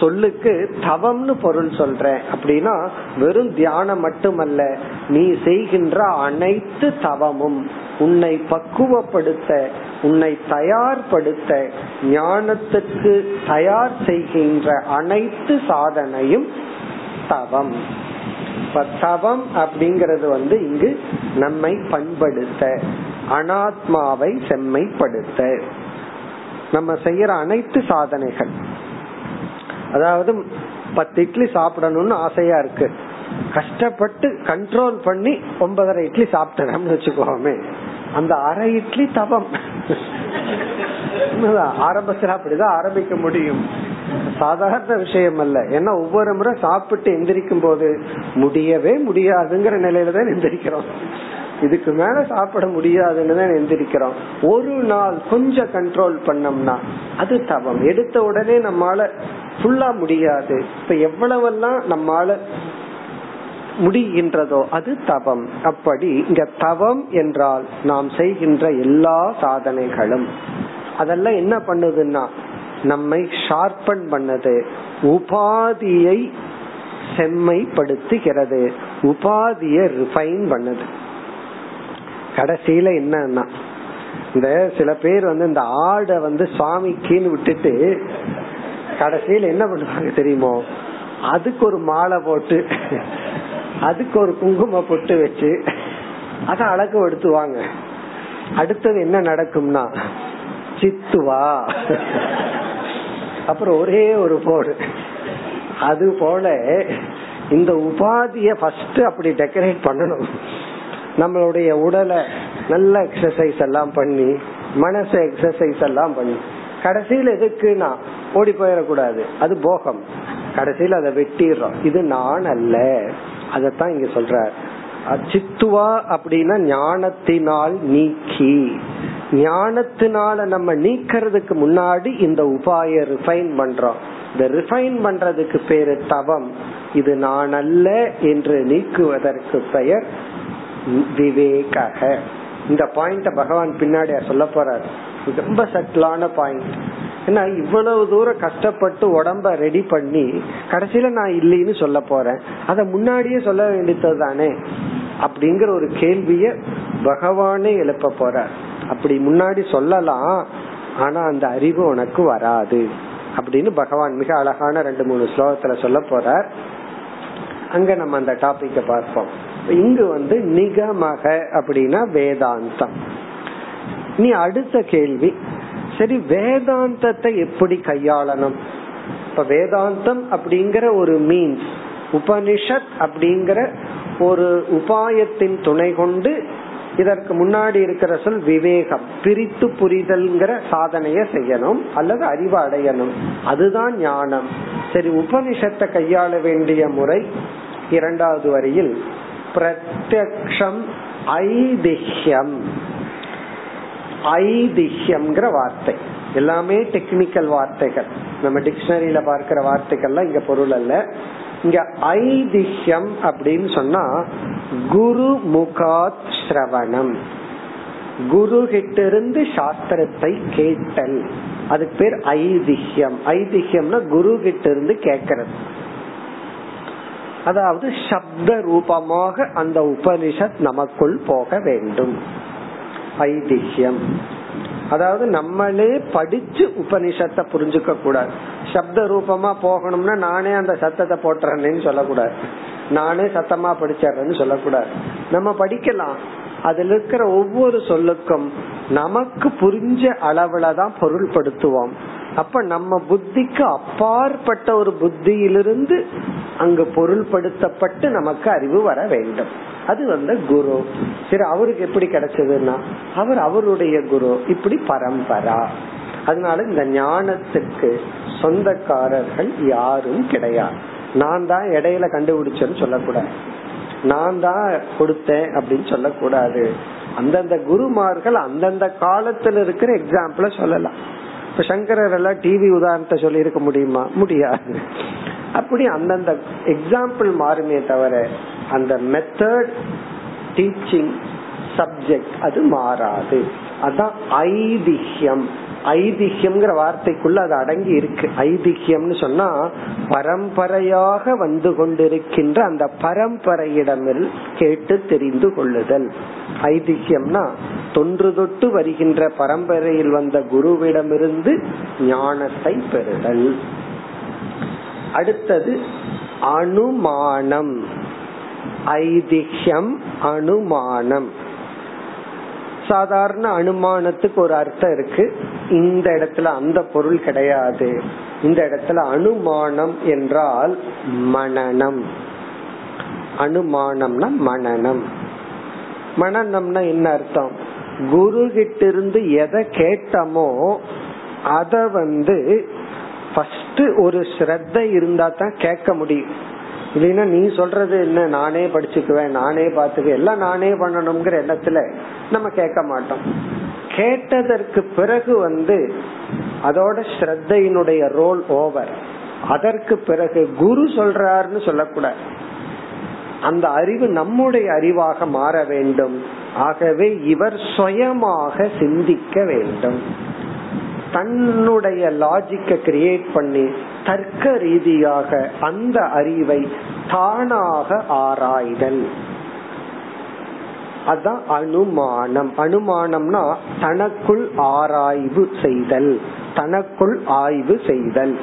சொல்லுக்கு தவம்னு பொருள் சொல்றேன். அப்படின்னா வெறும் தியானம் மட்டுமல்ல நீ செய்கின்ற அனைத்து தவமும் உன்னை பக்குவப்படுத்த உன்னை தயார்படுத்த ஞானத்துக்கு தயார் செய்கின்ற அனைத்து சாதனையும் தவம். தவம் அப்படிங்கறது வந்து இங்கு நம்மை பண்படுத்த அனாத்மாவை செம்மைப்படுத்த. நம்ம செய்யற அனைத்து சாதனைகள். அதாவது பத்து இட்லி சாப்பிடணும்னு ஆசையா இருக்கு. கஷ்டப்பட்டு கண்ட்ரோல் பண்ணி ஒன்பதரை இட்லி சாப்பிட்டோம்னு வச்சுக்கோமே. அந்த அரை இட்லி தவம். ஆரம்பத்துல அப்படிதான் ஆரம்பிக்க முடியும். சாதாரண விஷயம் அல்ல ஏன்னா ஒவ்வொரு முறை சாப்பிட்டு எந்திரிக்கும் போது முடியவே முடியாதுங்கிற நிலையில தான் எந்திரிக்கிறோம். இதுக்கு மேல சாப்பிட முடியாதுன்னு தான் எந்திரிக்கிறோம். ஒரு நாள் கொஞ்சம் கண்ட்ரோல் பண்ணோம்னா அது தவம். எடுத்த உடனே நம்மால ஃபுல்லா முடியாது. இப்ப எவ்வளவெல்லாம் நம்மால முடிகின்றதோ அது தவம். அப்படி இங்க தவம் என்றால் நாம் செய்கின்ற எல்லா சாதனைகளும். அதெல்லாம் என்ன பண்ணுதுன்னா நம்மை ஷார்பன் பண்ணது. உபாதியை செம்மைப்படுத்துகிறது. உபாதிய ரிஃபைன் பண்ணுது. கடைசியில என்னன்னா இந்த சில பேர் வந்து இந்த ஆடை வந்து சுவாமிக்குன்னு விட்டுட்டு கடைசியில என்ன பண்ணுவாங்க தெரியுமோ அதுக்கு ஒரு மாலை போட்டு அதுக்கு ஒரு குங்கும பொட்டு வச்சு அத அழகு எடுத்துவாங்க அடுத்தது என்ன நடக்கும்னா சித்துவா. அப்புறம் ஒரே ஒரு போடு. அது போல இந்த உபாதிய ஃபர்ஸ்ட் அப்படி டெக்கரேட் பண்ணணும். நம்மளுடைய உடலை நல்ல எக்ஸசைஸ் எல்லாம் பண்ணி மனச எக்ஸசைஸ் எல்லாம் பண்ணி. கடைசியில் எதுக்குன்னா ஓடி போயிடக்கூடாது. அது போகம். கடைசியில் அதை வெட்டிடுறோம். இது நான் அல்ல. அதத்தான் இங்க சொல்ற சித்துவா அப்படின்னா ஞானத்தினால் நீக்கி. ஞானத்தினால நம்ம நீக்கிறதுக்கு முன்னாடி இந்த உபாய ரிஃபைன் பண்றோம். இந்த ரிஃபைன் பண்றதுக்கு பேரு தவம். இது நான் அல்ல என்று நீக்குவதற்கு பெயர் விவேக இந்த பாயிண்ட பகவான் பின்னாடி சொல்ல போறார். ரொம்ப சட்டிலான பாயிண்ட் ஏன்னா இவ்வளவு தூரம் கஷ்டப்பட்டு உடம்ப ரெடி பண்ணி கடைசியில நான் இல்லைன்னு சொல்ல போறேன். அத முன்னாடியே சொல்ல வேண்டியது தானே அப்படிங்கிற ஒரு கேள்விய பகவானே எழுப்ப போறார். அப்படி முன்னாடி சொல்லலாம் ஆனா அந்த அறிவு உனக்கு வராது. அப்படின்னு பகவான் மிக அழகான ரெண்டு மூணு ஸ்லோகத்துல சொல்ல போறார். அங்க நம்ம அந்த டாபிக்க பார்ப்போம். இங்கு வந்து நிகமக அப்படின்னா வேதாந்தம். நீ அடுத்த கேள்வி சரி வேதாந்தத்தை எப்படி கையாளணும்? இப்ப வேதாந்தம் அப்படிங்கிற ஒரு மீன்ஸ் உபனிஷத் அப்படிங்கிற ஒரு உபாயத்தின் துணை கொண்டு இதற்கு முன்னாடி இருக்கிற சொல் விவேகம். பிரித்து புரிதல்ங்கிற சாதனைய செய்யணும் அல்லது அறிவு அடையணும். அதுதான் ஞானம். சரி உபனிஷத்தை கையாள வேண்டிய முறை இரண்டாவது வரியில் பிரத்யக்ஷம் ஐதிஹ்யம். ஐதிஹ்யம்ங்கிற வார்த்தை. எல்லாமே டெக்னிக்கல் வார்த்தைகள். நம்ம டிக்ஷனரியில பார்க்கிற வார்த்தைகள்லாம் இங்க பொருள் அல்ல. இங்க ஐதிஹ்யம் அப்படின்னு சொன்னா குரு முகாத் ஸ்ரவணம். குரு கிட்ட இருந்து சாஸ்திரத்தை கேட்டல். அதுக்கு பேர் ஐதிஹ்யம். ஐதிஹ்யம்னா குரு கிட்ட இருந்து கேக்கிறது. அதாவது சப்த ரூபமாக அந்த உபனிஷத் நமக்குள் போக வேண்டும். ஐதிஹ்யம். அதாவது நம்மளே படிச்சு உபனிஷத்தை புரிஞ்சுக்க கூடாது. சப்த ரூபமா போகணும்னா நானே அந்த சத்தத்தை போட்டுறேன்னு சொல்லக்கூடாது. நானே சத்தமா படிச்சிடுறேன்னு சொல்லக்கூடாது. நம்ம படிக்கலாம். அதுல இருக்கிற ஒவ்வொரு சொல்லுக்கும் நமக்கு புரிஞ்ச அளவுல தான் பொருள்படுத்துவோம். அப்ப நம்ம புத்திக்கு அப்பாற்பட்ட ஒரு புத்தியிலிருந்து அங்கு பொருள்படுத்தப்பட்டு நமக்கு அறிவு வர வேண்டும். அது வந்து குரு. சரி அவருக்கு எப்படி கிடைச்சதுன்னா அவர் அவருடைய குரு. இப்படி பரம்பரா. அதனால இந்த ஞானத்துக்கு சொந்தக்காரர்கள் யாரும் கிடையாது. நான் தான் இடையில கண்டுபிடிச்சேன்னு சொல்லக்கூடாது. நான் தான் கொடுத்தேன் அப்படின்னு சொல்லக்கூடாது. அந்தந்த குருமார்கள் அந்தந்த காலத்துல இருக்கிற எக்ஸாம்பிள சொல்லலாம். இப்ப சங்கரர் எல்லாம் டிவி உதாரணத்தை சொல்லி இருக்க முடியுமா? முடியாது. அப்படி அந்தந்த எக்ஸாம்பிள் மாறுமே தவிர அந்த மெத்தட் டீச்சிங் சப்ஜெக்ட் அது மாறாது. அதான் ஐதிஹ்யம் ஐதிஹ்யம்ங்கிற வார்த்தைக்குள்ள அது அடங்கி இருக்கு. ஐதிஹ்யம்னு சொன்னா பரம்பரையாக வந்து கொண்டிருக்கின்ற அந்த பரம்பரையிடமில் கேட்டு தெரிந்து கொள்ளுதல். ஐதிஹ்யம்னா தொன்று தொட்டு வருகின்ற பரம்பரையில் வந்த குருவிடமிருந்து ஞானத்தை பெறுதல். அடுத்தது அனுமானம். ஐதிஹ்யம் அனுமானம். சாதாரண அனுமானத்துக்கு ஒரு அர்த்தம் இருக்கு. இந்த இடத்துல அந்த பொருள் கிடையாது. இந்த இடத்துல அனுமானம் என்றால் மனநம். அனுமானம்னா மனநம். மனநம்னா என்ன அர்த்தம்? குரு கிட்ட இருந்து எதை கேட்டமோ அத வந்து ஃபர்ஸ்ட் ஒரு ஸ்ரத்த இருந்தா தான் கேட்க முடியும். இல்லைன்னா நீ சொல்றது என்ன? நானே படிச்சுக்குவேன் நானே பாத்துக்குவேன் எல்லாம் நானே பண்ணணுங்கிற எண்ணத்துல நம்ம கேட்க மாட்டோம். கேட்டதற்கு பிறகு வந்து அதோட ஸ்ரத்தையினுடைய ரோல் ஓவர். அதற்கு பிறகு குரு சொல்றாருன்னு சொல்லக்கூடாது. அந்த அறிவு நம்முடைய அறிவாக மாற வேண்டும். ஆகவே இவர் சுயமாக சிந்திக்க வேண்டும். தன்னுடைய லாஜிக்க கிரியேட் பண்ணி தர்க்க ரீதியாக அந்த அறிவை தானாக ஆராய்தல். அதான் அனுமானம். அனுமானம்னா தனக்குள் ஆராய்வு செய்தல். தனக்குள் ஆய்வு செய்தல்.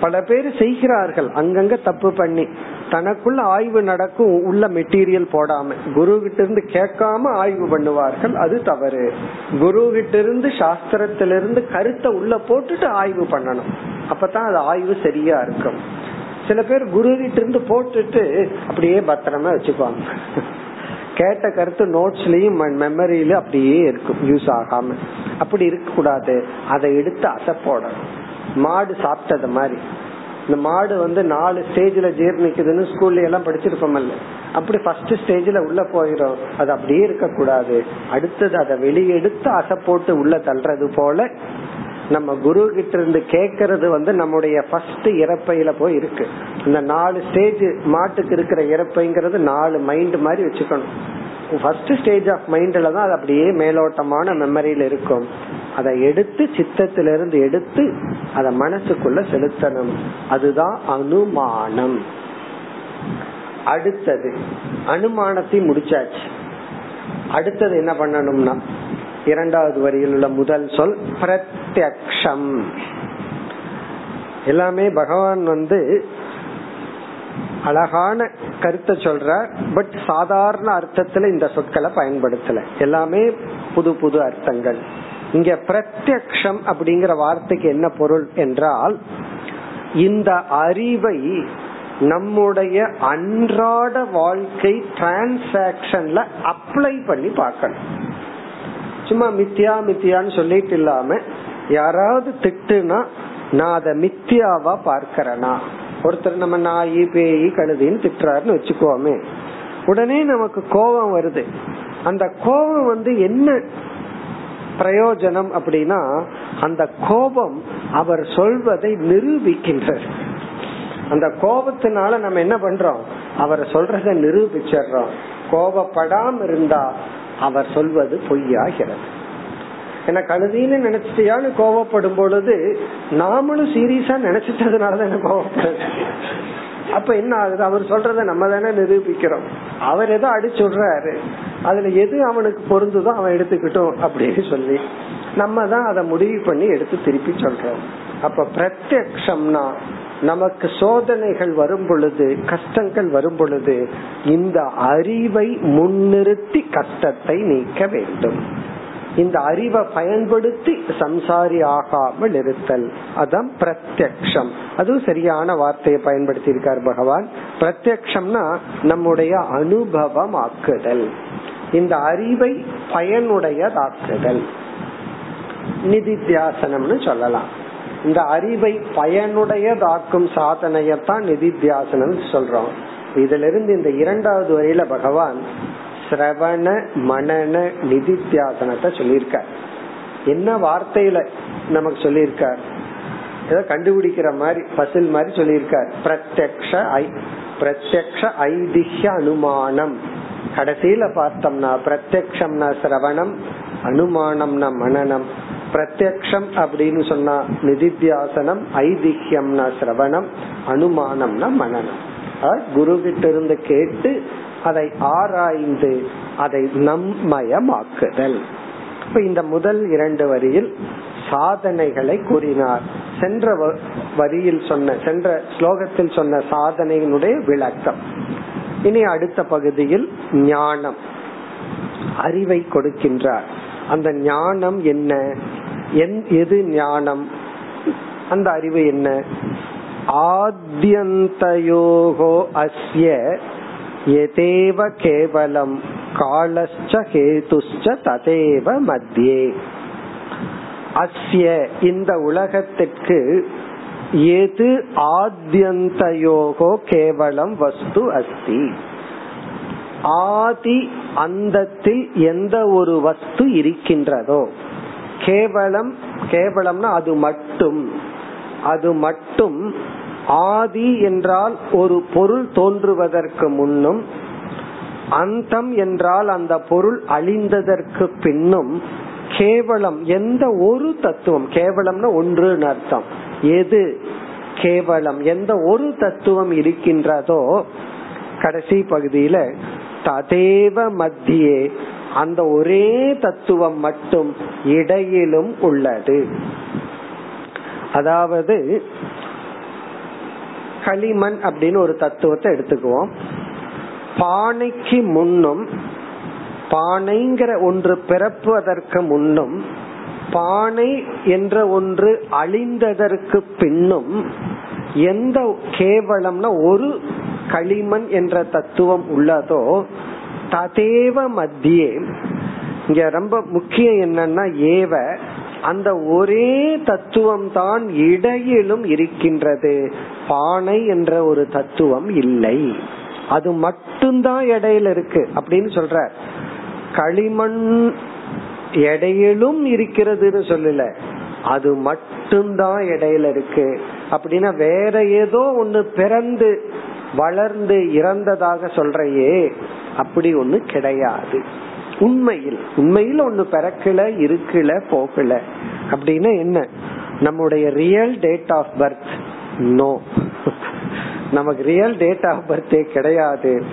பல பேர் செய்கிறார்கள். அங்கங்க தப்பு பண்ணி. தனக்குள்ள ஆய்வு நடக்கும் உள்ள மெட்டீரியல் போடாம. குரு கிட்ட இருந்து கேட்காம ஆய்வு பண்ணுவார்கள் அது தவறு. குரு கிட்ட இருந்து சாஸ்திரத்திலிருந்து கருத்தை உள்ள போட்டுட்டு ஆய்வு பண்ணணும். அப்பதான் அது ஆய்வு சரியா இருக்கும். சில பேர் குரு கிட்ட இருந்து போட்டுட்டு அப்படியே பத்திரமா வச்சுக்குவாங்க. கேட்ட கருத்து நோட்ஸ்லயும் மெமரியில அப்படியே இருக்கும் யூஸ் ஆகாம. அப்படி இருக்க கூடாது அதை எடுத்து அசை போடணும். மாடு சாப்பிட்டது மாதிரி. இந்த மாடு வந்து நாலு ஸ்டேஜ்ல ஜீர்ணிக்குதுன்னு ஸ்கூல்ல எல்லாம் படிச்சிருப்போம்ல அப்படி ஃபர்ஸ்ட் ஸ்டேஜ்ல உள்ள போயிடும் அது அப்படியே இருக்க கூடாது அடுத்தது அதை வெளியெடுத்து அசை போட்டு உள்ள தள்ளுறது போல நம்ம குரு கிட்ட இருந்து கேக்குறது வந்து நம்முடைய ஃபர்ஸ்ட் இறப்பையில போய் இருக்கு. இந்த நாலு ஸ்டேஜ் மாட்டுக்கு இருக்கிற இறப்பைங்கிறது நாலு மைண்ட் மாதிரி வச்சுக்கணும். ஃபர்ஸ்ட் ஸ்டேஜ் ஆஃப் மைண்ட்ல தான் அது அப்படியே மேலோட்டமான மெமரியில இருக்கும். அதை எடுத்து சித்தத்திலிருந்து எடுத்து அத மனசுக்குள்ள செலுத்தணும். அதுதான் அனுமானம். அடுத்தது அனுமானத்தை முடிச்சாச்சு. அடுத்தது என்ன பண்ணணும்னா இரண்டாவது வரியில் உள்ள முதல் சொல் பிரத்யக்ஷம். எல்லாமே பகவான் வந்து அழகான கருத்தை சொல்றார் பட் சாதாரண அர்த்தத்துல இந்த சொற்களை பயன்படுத்தல. எல்லாமே புது புது அர்த்தங்கள். இங்க பிரத்யக்ஷம் அப்படிங்கிற வார்த்தைக்கு என்ன பொருள் என்றால் இந்த அறிவை நம்முடைய அன்றாட வாழ்க்கை டிரான்சாக்சன்ல அப்ளை பண்ணி பார்க்கணும். சும்மா மித்தியா மித்தியான்னு சொல்லிட்டு இல்லாம யாராவது திட்டுனா நான் அதை மித்தியாவா பார்க்கிறேனா? ஒருத்தர் நம்ம நாயி பேயி கழுதின்னு திட்டுறாருன்னு வச்சுக்கோமே. உடனே நமக்கு கோபம் வருது. அந்த கோபம் வந்து என்ன பிரயோஜனம் அப்படின்னா அந்த கோபம் அவர் சொல்வதை நிரூபிக்கின்றது. அந்த கோபத்தினால நம்ம என்ன பண்றோம்? அவர் சொல்றத நிரூபிச்சிடுறோம். கோபப்படாம இருந்தா அவர் சொல்வது பொய்யாகிறது. ஏன்னா கழுதின்னு நினைச்சிட்டியான்னு கோவப்படும் பொழுது நாமளும் சீரியஸா நினைச்சிட்டதுனாலதான் கோவப்படுது அப்ப என்ன ஆகுது? அவர் சொல்றத நம்ம தானே நிரூபிக்கிறோம். அவர் ஏதோ அடிச்சுடுறாரு அதுல எது அவனுக்கு பொருந்துதோ அவன் எடுத்துக்கிட்டோம் அப்படின்னு சொல்லி நம்ம தான் அதை முடிவு பண்ணி எடுத்து திருப்பி சொல்றோம். அப்ப பிரத்யக்ஷம்னா நமக்கு சோதனைகள் வரும் பொழுது கஷ்டங்கள் வரும் பொழுது இந்த அறிவை முன்னிறுத்தி கஷ்டத்தை நீக்க வேண்டும். இந்த அறிவை பயன்படுத்தி சம்சாரி ஆகாமல் இருத்தல். அதான் பிரத்யக்ஷம். அதுவும் சரியான வார்த்தையை பயன்படுத்தி இருக்கார் பகவான். பிரத்யக்ஷம்னா நம்முடைய அனுபவம் ஆக்குதல் இந்த அறிவை பயனுடையதாக்குதல். நிதித்தியாசனம்னு சொல்லலாம். இந்த அறிவை பயனுடையதாக்கும் சாதனையத்தான் நிதித்தியாசனம் சொல்றோம். இதிலிருந்து இந்த இரண்டாவது வரையில பகவான் சிரவண மனன நிதித்தியாசனத்தை சொல்லியிருக்கார். என்ன வார்த்தையில நமக்கு சொல்லியிருக்கார்? ஏதோ கண்டுபிடிக்கிற மாதிரி பசில் மாதிரி சொல்லியிருக்கார். பிரத்யக்ஷ ஐ பிரத்யக்ஷ ஐதிஹ்ய அனுமானம். கடைசியில பார்த்தோம்னா பிரத்யக்ஷம்னா சிரவணம் அனுமானம்னா மனநம் பிரத்யக்ஷம் அப்படின்னு சொன்னா நிதித்தியாசனம் ஐதிஹ்யம்னா சிரவணம் அனுமானம்னா மனநம் குரு கிட்ட இருந்து கேட்டு அதை ஆராய்ந்து அதை நம்மயமாக்குதல். இப்ப இந்த முதல் இரண்டு வரியில் சாதனைகளை கூறினார். சென்ற வரியில் சொன்ன சென்ற ஸ்லோகத்தில் சொன்ன சாதனையினுடைய விளக்கம். இனி அடுத்த பகுதியில் ஞானம். அறிவை கொடுக்கின்றார். அந்த ஞானம் என்ன? எது ஞானம்? அந்த அறிவு என்ன? ஆத்யந்தயோகோ அஸ்ய எதேவ கேவலம் காலஸ்ச ஹேதுஷ்ச ததேவ மத்தியே அஸ்ய இந்த உலகத்திற்கு எது ஆத்யந்தயோகோ கேவலம் வஸ்து அஸ்தி। ஆதி அந்தத்தில் எந்த ஒரு வஸ்து இருக்கின்றதோ। கேவலம் கேவலம்னா அது மட்டும்। அது மட்டும் ஆதி என்றால் ஒரு பொருள் தோன்றுவதற்கு முன்னும் அந்தம் என்றால் அந்த பொருள் அழிந்ததற்கு பின்னும் கேவலம் எந்த ஒரு தத்துவம் கேவலம்னா ஒன்றுன்னு அர்த்தம். எது கேவலம் எந்த ஒரு தத்துவம் இருக்கின்றதோ கடைசி பகுதியில ததேவ மத்தியே அந்த ஒரே தத்துவம் மட்டும் இடையிலும் உள்ளது. அதாவது களிமண் அப்படின்னு ஒரு தத்துவத்தை எடுத்துக்குவோம். பானைக்கு முன்னும் பானைங்கிற ஒன்று பிறப்புவதற்கு முன்னும் பானை என்ற ஒன்று அழிந்ததற்கு பின்னும் எந்த கேவலம்னா ஒரு களிமண் என்ற தத்துவம் உள்ளதோ ததேவ மத்தியே இங்க ரொம்ப முக்கியம் என்னன்னா ஏவ அந்த ஒரே தத்துவம் தான் இடையிலும் இருக்கின்றது. பானை என்ற ஒரு தத்துவம் இல்லை. அது மட்டும்தான் இடையில இருக்கு. அப்படின்னு சொல்ற. களிமண் இடையிலும் இருக்கிறதுன்னு சொல்லல. அது மட்டும்தான் இடையில இருக்கு. அப்படின்னா வேற ஏதோ ஒண்ணு பிறந்து வளர்ந்து இறந்ததாக சொல்றையே. அப்படி ஒண்ணு கிடையாது. உண்மையில் உண்மையில் ஒண்ணு பிறக்கல இருக்கல போகல. அப்படின்னா என்ன? நம்முடைய real date of birth no நமக்கு ரியல் டேட் ஆஃப் பர்த்தே கிடையாது.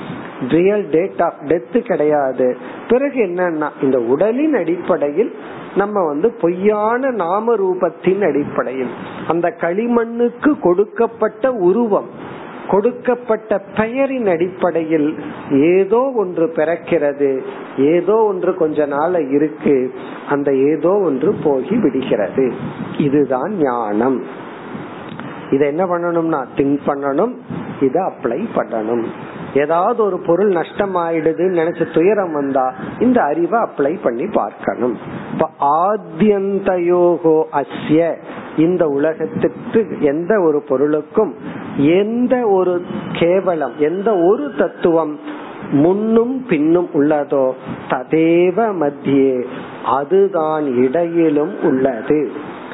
ரியல் டேட் ஆஃப் டெத் கிடையாது. பிறகு என்னன்னா இந்த உடலின் அடிப்படையில் நம்ம வந்து பொய்யான நாம ரூபத்தின் அடிப்படையில் அந்த களிமண்ணுக்கு கொடுக்கப்பட்ட உருவம் கொடுக்கப்பட்ட பெயரின் அடிப்படையில் ஏதோ ஒன்று பிறக்கிறது ஏதோ ஒன்று கொஞ்ச நாள் இருக்கு அந்த ஏதோ ஒன்று போகி விடுகிறது. இதுதான் ஞானம். இதை என்ன பண்ணணும்னா திங்க் பண்ணணும் இதை அப்ளை பண்ணணும். ஏதாவது ஒரு பொருள் நஷ்டம் ஆயிடுதுன்னு நினைச்ச துயரம் வந்தா இந்த அறிவை அப்ளை பண்ணி பார்க்கணும். இப்ப ஆத்தியந்தயோகோ அஸ்ய இந்த உலகத்திற்கு எந்த ஒரு பொருளுக்கும் எந்த ஒரு கேவலம் எந்த ஒரு தத்துவம் முன்னும் பின்னும் உள்ளதோ ததேவ மத்தியே அதுதான் இடையிலும் உள்ளது.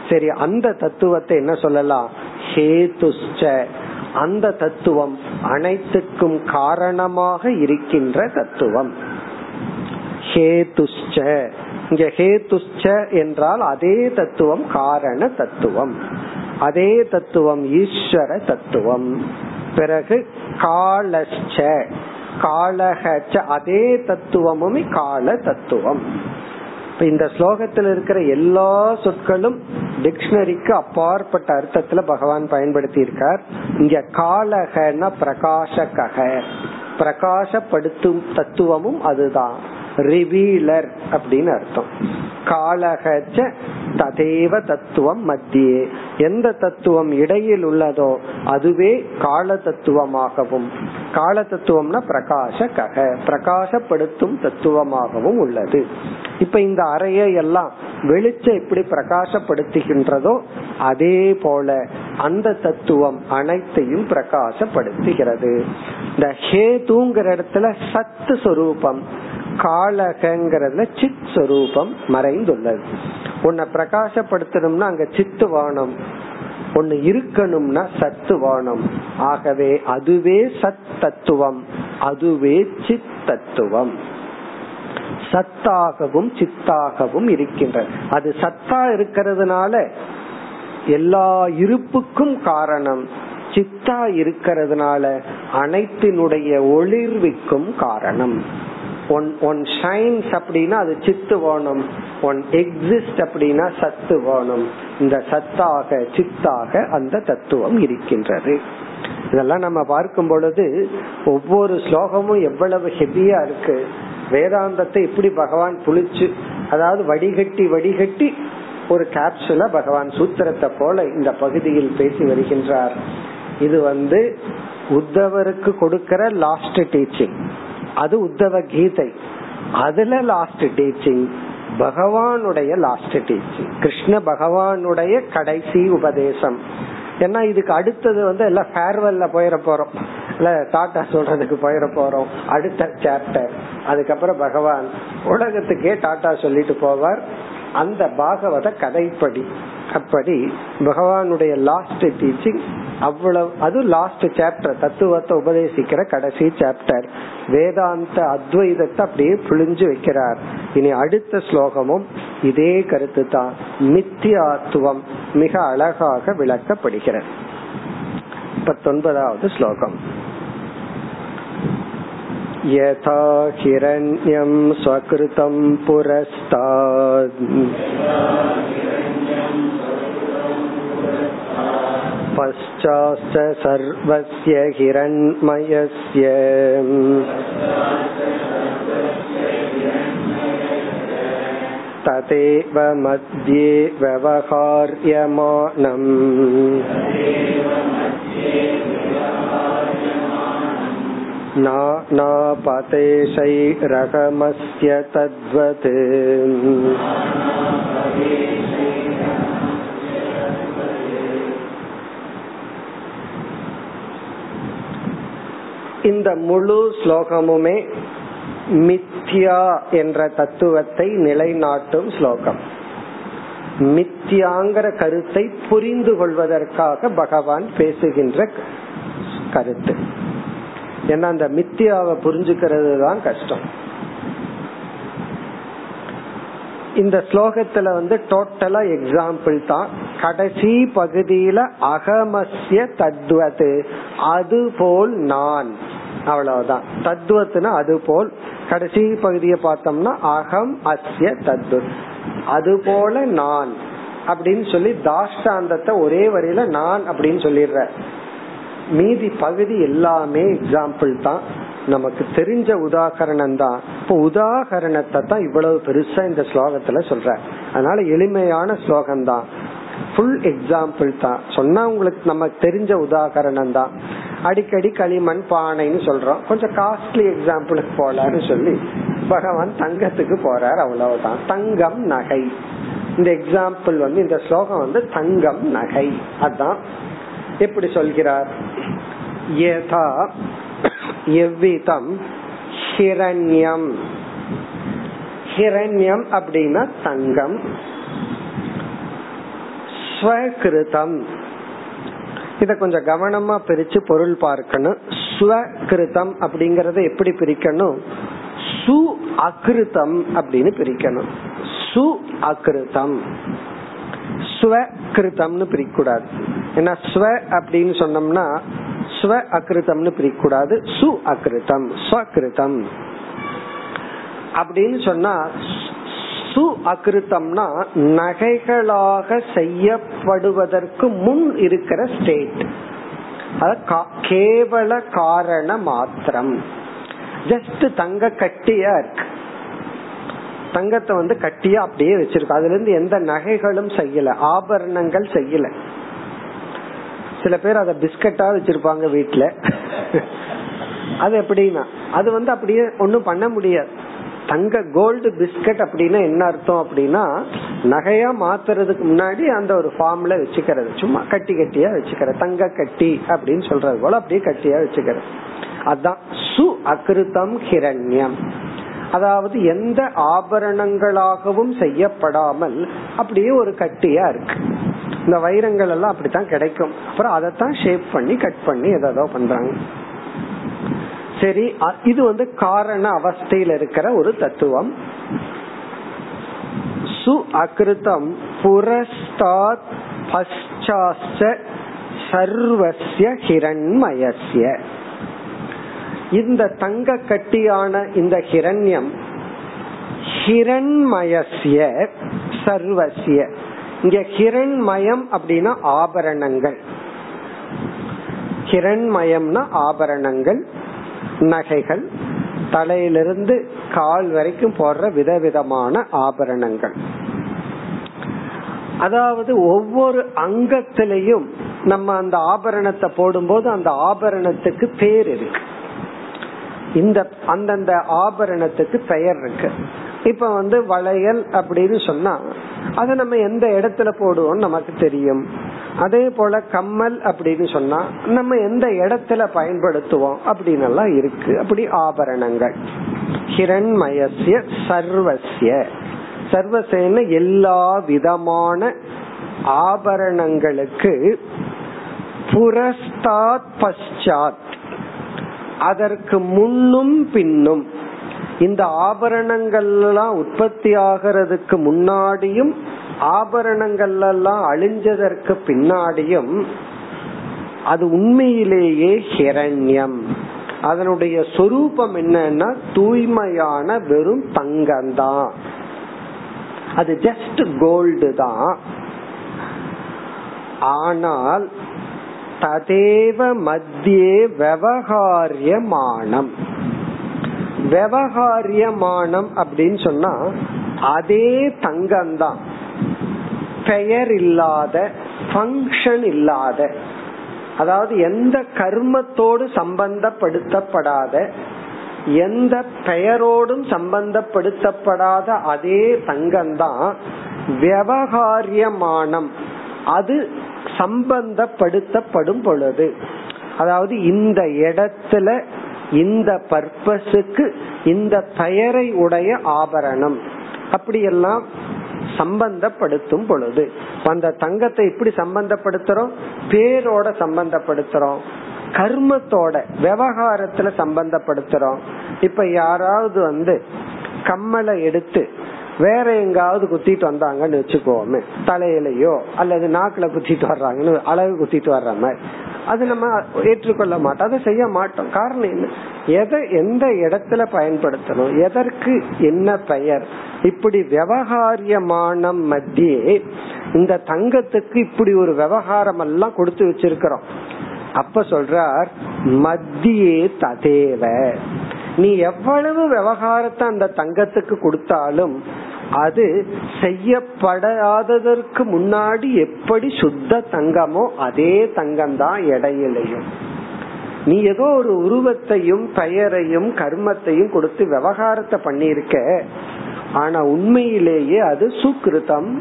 சரி அந்த தத்துவத்தை என்ன சொல்லலாம்? ஹேதுஷ்ச. அந்த தத்துவம் அனைத்துக்கும் காரணமாக இருக்கின்ற தத்துவம். ஹேதுஷ்ச. இங்க ஹேதுச்ச என்றால் அதே தத்துவம் காரண தத்துவம். அதே தத்துவம் ஈஸ்வர தத்துவம். பிறகு காலச்ச காலகச்ச அதே தத்துவமும் கால தத்துவம். இந்த ஸ்லோகத்தில் இருக்கிற எல்லா சொற்களும் டிக்ஷனரிக்கு அப்பாற்பட்ட அர்த்தத்துல பகவான் பயன்படுத்தி இருக்கார் இங்க காலகன பிரகாசக பிரகாசப்படுத்தும் தத்துவமும் அதுதான். ரிவீலர் அப்படின்னு அர்த்தம். காலகச்ச ததேவ தத்துவம் மத்தியே. எந்த தத்துவம் இடையில் உள்ளதோ அதுவே கால தத்துவமாகவும் கால தத்துவம்னா பிரகாச கக பிரகாசப்படுத்தும் தத்துவமாகவும் உள்ளது. இப்ப இந்த அறையை எல்லாம் வெளிச்சம் எப்படி பிரகாசப்படுத்துகின்றதோ அதே போல அந்த தத்துவம் அனைத்தையும் பிரகாசப்படுத்துகிறது. இந்த ஹேதுங்கிற இடத்துல சத்து சொரூபம் காலகங்கிறதுல சித் சொரூபம் மறைந்துள்ளது. உன்னை பிரகாசப்படுத்தணும்னா அங்க சித்து வானம். ஒன்னு இருக்கணும்னா சத்து வானம். ஆகவே அதுவே சத் தத்துவம். அதுவே சித் தத்துவம். சத்தாகவும் சித்தாகவும் இருக்கின்றது அது சத்தா இருக்கிறதுனால எல்லா இருப்புக்கும் காரணம் சித்தா இருக்கிறதுனால அனைத்தினுடைய ஒளிர்விக்கும் காரணம். ஒன் ஒன் ஷைன்ஸ் அப்படின்னா அது சித்து வேணும் ஒன் எக்ஸிஸ்ட் அப்படின்னா சத்து வேணும் இந்த சத்தாக சித்தாக அந்த தத்துவம் இருக்கின்றது. இதெல்லாம் நம்ம பார்க்கும் பொழுது ஒவ்வொரு ஸ்லோகமும் எவ்வளவு ஹெவியா இருக்கு. வேதாந்தத்தை இப்படி பகவான் புளிச்சு அதாவது வடிகட்டி வடிகட்டி ஒரு கேப்சுல பகவான் சூத்திரத்தை போல இந்த பகுதியில் பேசி வருகின்றார். இது வந்து உத்தவருக்கு கொடுக்கிற லாஸ்ட் டீச்சிங் அது உத்தவ கீதை. அதுல லாஸ்ட் டீச்சிங் பகவானுடைய லாஸ்ட் டீச்சிங் கிருஷ்ண பகவானுடைய கடைசி உபதேசம். ஏன்னா இதுக்கு அடுத்தது வந்து எல்லாம் ஃபேர்வெல்ல போயிட போறோம். இல்ல டாட்டா சொல்றதுக்கு போயிட போறோம். அடுத்த சாப்டர் அதுக்கப்புறம் பகவான் உலகத்துக்கே டாட்டா சொல்லிட்டு போவார். அந்த பாகவத கதைப்படி. அப்படி பகவானுடைய லாஸ்ட் டீச்சிங் அவ்வளவு அது லாஸ்ட் சாப்டர் தத்துவத்தை உபதேசிக்கிற கடைசி சாப்டர் வேதாந்த அத்வைதத்தை அப்படியே புழிஞ்சு வைக்கிறார் இனி அடுத்த ஸ்லோகமும் இதே கருத்து தான் மித்தியாத்துவம் மிக அழகாக விளக்கப்படுகிறது பத்தொன்பதாவது ஸ்லோகம் यथा हिरण्यं स्वकृतं पुरस्तात् पश्चाश्च सर्वस्य हिरण्मयस्य तदेव मध्ये व्यवहार्यमाणम् नानापतेशैरहमस्य तद्वत् இந்த முழு ஸ்லோகமுமே மித்யா என்ற தத்துவத்தை நிலைநாட்டும் ஸ்லோகம். மித்யாங்கிற கருத்தை புரிந்து கொள்வதற்காக பகவான் பேசுகின்ற கருத்து. ஏன்னா அந்த மித்தியாவை புரிஞ்சுக்கிறது தான் கஷ்டம். இந்த ஸ்லோகத்துல வந்து டோட்டலா எக்ஸாம்பிள் தான். கடைசி பகுதியில அகமஸ்ய தத்வது அது போல் நான். அவ்வளவுதான். தத்துவத்துனா அது போல் கடைசி பகுதியை பார்த்தோம்னா அகம் அஸ்ய தத்து. அது போல நான் அப்படின்னு சொல்லி தாஷ்டாந்தத்தை ஒரே வரியில நான் அப்படின்னு சொல்லிடுற. மீதி பகுதி எல்லாமே எக்ஸாம்பிள் தான். நமக்கு தெரிஞ்ச உதாகரணம் தான். இப்போ உதாகரணத்தை தான் இவ்வளவு பெருசா இந்த ஸ்லோகத்துல சொல்ற. அதனால எளிமையான ஸ்லோகம் தான் ஃபுல் எக்ஸாம்பிள் தான். சொன்னா உங்களுக்கு நமக்கு தெரிஞ்ச உதாகரணம் தான். அடிக்கடி களிமண் பானைன்னு சொல்றோம். கொஞ்சம் காஸ்ட்லி எக்ஸாம்பிளுக்கு போலான்னு சொல்லி பகவான் தங்கத்துக்கு போறார் அவ்வளவுதான். தங்கம் நகை. இந்த எக்ஸாம்பிள் வந்து இந்த ஸ்லோகம் வந்து தங்கம் நகை. அதான். எப்படி சொல்கிறார்? யதா எவ்விதம் ஹிரண்யம். ஹிரண்யம் அப்படின்னா தங்கம். ஸ்வகிருதம். இத கொஞ்சம் கவனமா பிரிச்சு பொருள் பார்க்கணும். ஸ்வகிருதம் அப்படிங்கறத எப்படி பிரிக்கணும்? சு அகிருதம் அப்படின்னு பிரிக்கணும். சு அகிருதம் ஸ்வகிருதம்னு பிரிக்கூடாது ஏன்னா ஸ்வ அப்படின்னு சொன்னோம்னா ஸ்வ அகிருதம்னு பிரிக்கூடாது சு அகிருதம் ஸ்வகிருதம் அப்படின்னு சொன்னா சு அகிருத்தம்னா நகைகளாக செய்யப்படுவதற்கு முன் இருக்கிற ஸ்டேட் கேவல காரண மாத்திரம். ஜஸ்ட் தங்க கட்டியா இருக்கு. தங்கத்தை வந்து கட்டியா அப்படியே வச்சிருக்கு. அதுல இருந்து எந்த நகைகளும் செய்யல. ஆபரணங்கள் செய்யல. சில பேர் அத பிஸ்கட்டா வச்சிருப்பாங்க வீட்டுல அது எப்படின்னா அது வந்து அப்படியே ஒன்னும் பண்ண முடியாது. தங்க கோல்டு பிஸ்கட் அப்படின்னா என்ன அர்த்தம் அப்படின்னா நகையா மாத்துறதுக்கு முன்னாடி அந்த ஒரு ஃபார்ம்ல வச்சுக்கிறது. சும்மா கட்டி கட்டியா வச்சுக்கிறது. தங்க கட்டி அப்படின்னு சொல்றது போல அப்படியே கட்டியா வச்சுக்கிறது. அதான் சு அகிருத்தம் ஹிரண்யம். அதாவது எந்த ஆபரணங்களாகவும் செய்யப்படாமல் அப்படியே ஒரு கட்டியா இருக்கு. இந்த வைரங்கள் எல்லாம் அப்படித்தான் கிடைக்கும். அப்புறம் அதைத்தான் ஷேப் பண்ணி கட் பண்ணி ஏதோ பண்றாங்க. சரி இது வந்து காரண அவஸ்தையில் இருக்கிற ஒரு தத்துவம். சு அகிருதம் புரஸ்தாத் பశ్చాச்ச சர்வசிய ஹிரண்மயசிய இந்த தங்க கட்டியான இந்த ஹிரண்யம் ஹிரண்மயசிய சர்வசிய இங்க ஹிரண்மயம் அப்படின்னா ஆபரணங்கள். ஹிரண்மயம்னா ஆபரணங்கள். நகைகள் தலையிலிருந்து கால் வரைக்கும் போடுற விதவிதமான ஆபரணங்கள். அதாவது ஒவ்வொரு அங்கத்திலையும் நம்ம அந்த ஆபரணத்தை போடும்போது அந்த ஆபரணத்துக்கு பேர் இருக்கு. இந்த அந்தந்த ஆபரணத்துக்கு பெயர் இருக்கு. இப்ப வந்து வளையல் அப்படின்னு சொன்னா அதை நம்ம எந்த இடத்துல போடுவோம் நமக்கு தெரியும்? அதே போல கம்மல் அப்படின்னு சொன்னா நம்ம எந்த இடத்துல பயன்படுத்துவோம் அப்படின்னு எல்லாம் இருக்கு. அப்படி ஆபரணங்கள். ஹிரண்மயசிய சர்வசிய சர்வசேன எல்லா விதமான ஆபரணங்களுக்கு புரஸ்தாத் பஷாத் அதற்கு முன்னும் பின்னும் இந்த ஆபரணங்கள் எல்லாம் உற்பத்தி ஆகிறதுக்கு முன்னாடியும் ஆபரணங்கள் எல்லாம் அழிஞ்சதற்கு பின்னாடியும் அது உண்மையிலேயே ஹிரண்யம். அதனுடைய சொரூபம் என்னன்னா தூய்மையான வெறும் தங்கம்தான் அது ஜஸ்ட் கோல்டு தான் ஆனால் ததேவ மத்தியே விவகாரியமானம். விவகாரியமானம் அப்படின்னு சொன்னா அதே தங்கம்தான் பெயர் இல்லாத ஃபங்க்ஷன் இல்லாத அதாவது எந்த கர்மத்தோடு சம்பந்தப்படுத்தப்படாத எந்த பெயரோடும் சம்பந்தப்படுத்தப்படாத அதே தங்கம்தான் விவகாரியமானம் அது சம்பந்தப்படுத்தப்படும் பொழுது. அதாவது இந்த இடத்துல இந்த பர்பஸுக்கு இந்த பெயரை உடைய ஆபரணம். அப்படியெல்லாம் சம்பந்தப்படுத்தும் பொழுது. அந்த தங்கத்தை எப்படி சம்பந்தப்படுத்துறோம்? பேரோட சம்பந்தப்படுத்துறோம். கர்மத்தோட விவகாரத்துல சம்பந்தப்படுத்துறோம். இப்ப யாராவது வந்து கம்மலை எடுத்து வேற எங்காவது குத்திட்டு வந்தாங்கன்னு வச்சுக்கோமே. தலையிலயோ அல்லது நாக்குல குத்திட்டு வர்றாங்கன்னு அழகு குத்திட்டு வர்ற மாதிரி. அது நம்ம ஏற்றுக்கொள்ள மாட்டோம். அதை செய்ய மாட்டோம். காரணம் என்ன? எதை எந்த இடத்துல பயன்படுத்தணும்? எதற்கு என்ன பெயர்? இப்படி விவகாரியமான மத்தியே இந்த தங்கத்துக்கு இப்படி ஒரு விவகாரம் எல்லாம் கொடுத்து வச்சிருக்கிறோம். அப்ப சொல்றார் மத்தியே ததேவ. நீ எவ்வளவு விவகாரத்தை அந்த தங்கத்துக்கு கொடுத்தாலும் அது செய்யப்படாததற்கு முன்னாடி எப்படி சுத்த தங்கமோ அதே தங்கம் தான் இடையிலையும் நீ ஏதோ ஒரு உருவத்தையும் பெயரையும் கர்மத்தையும் கொடுத்து விவகாரத்தை பண்ணியிருக்க. ஆனா உண்மையிலேயே அது சுகிருதம்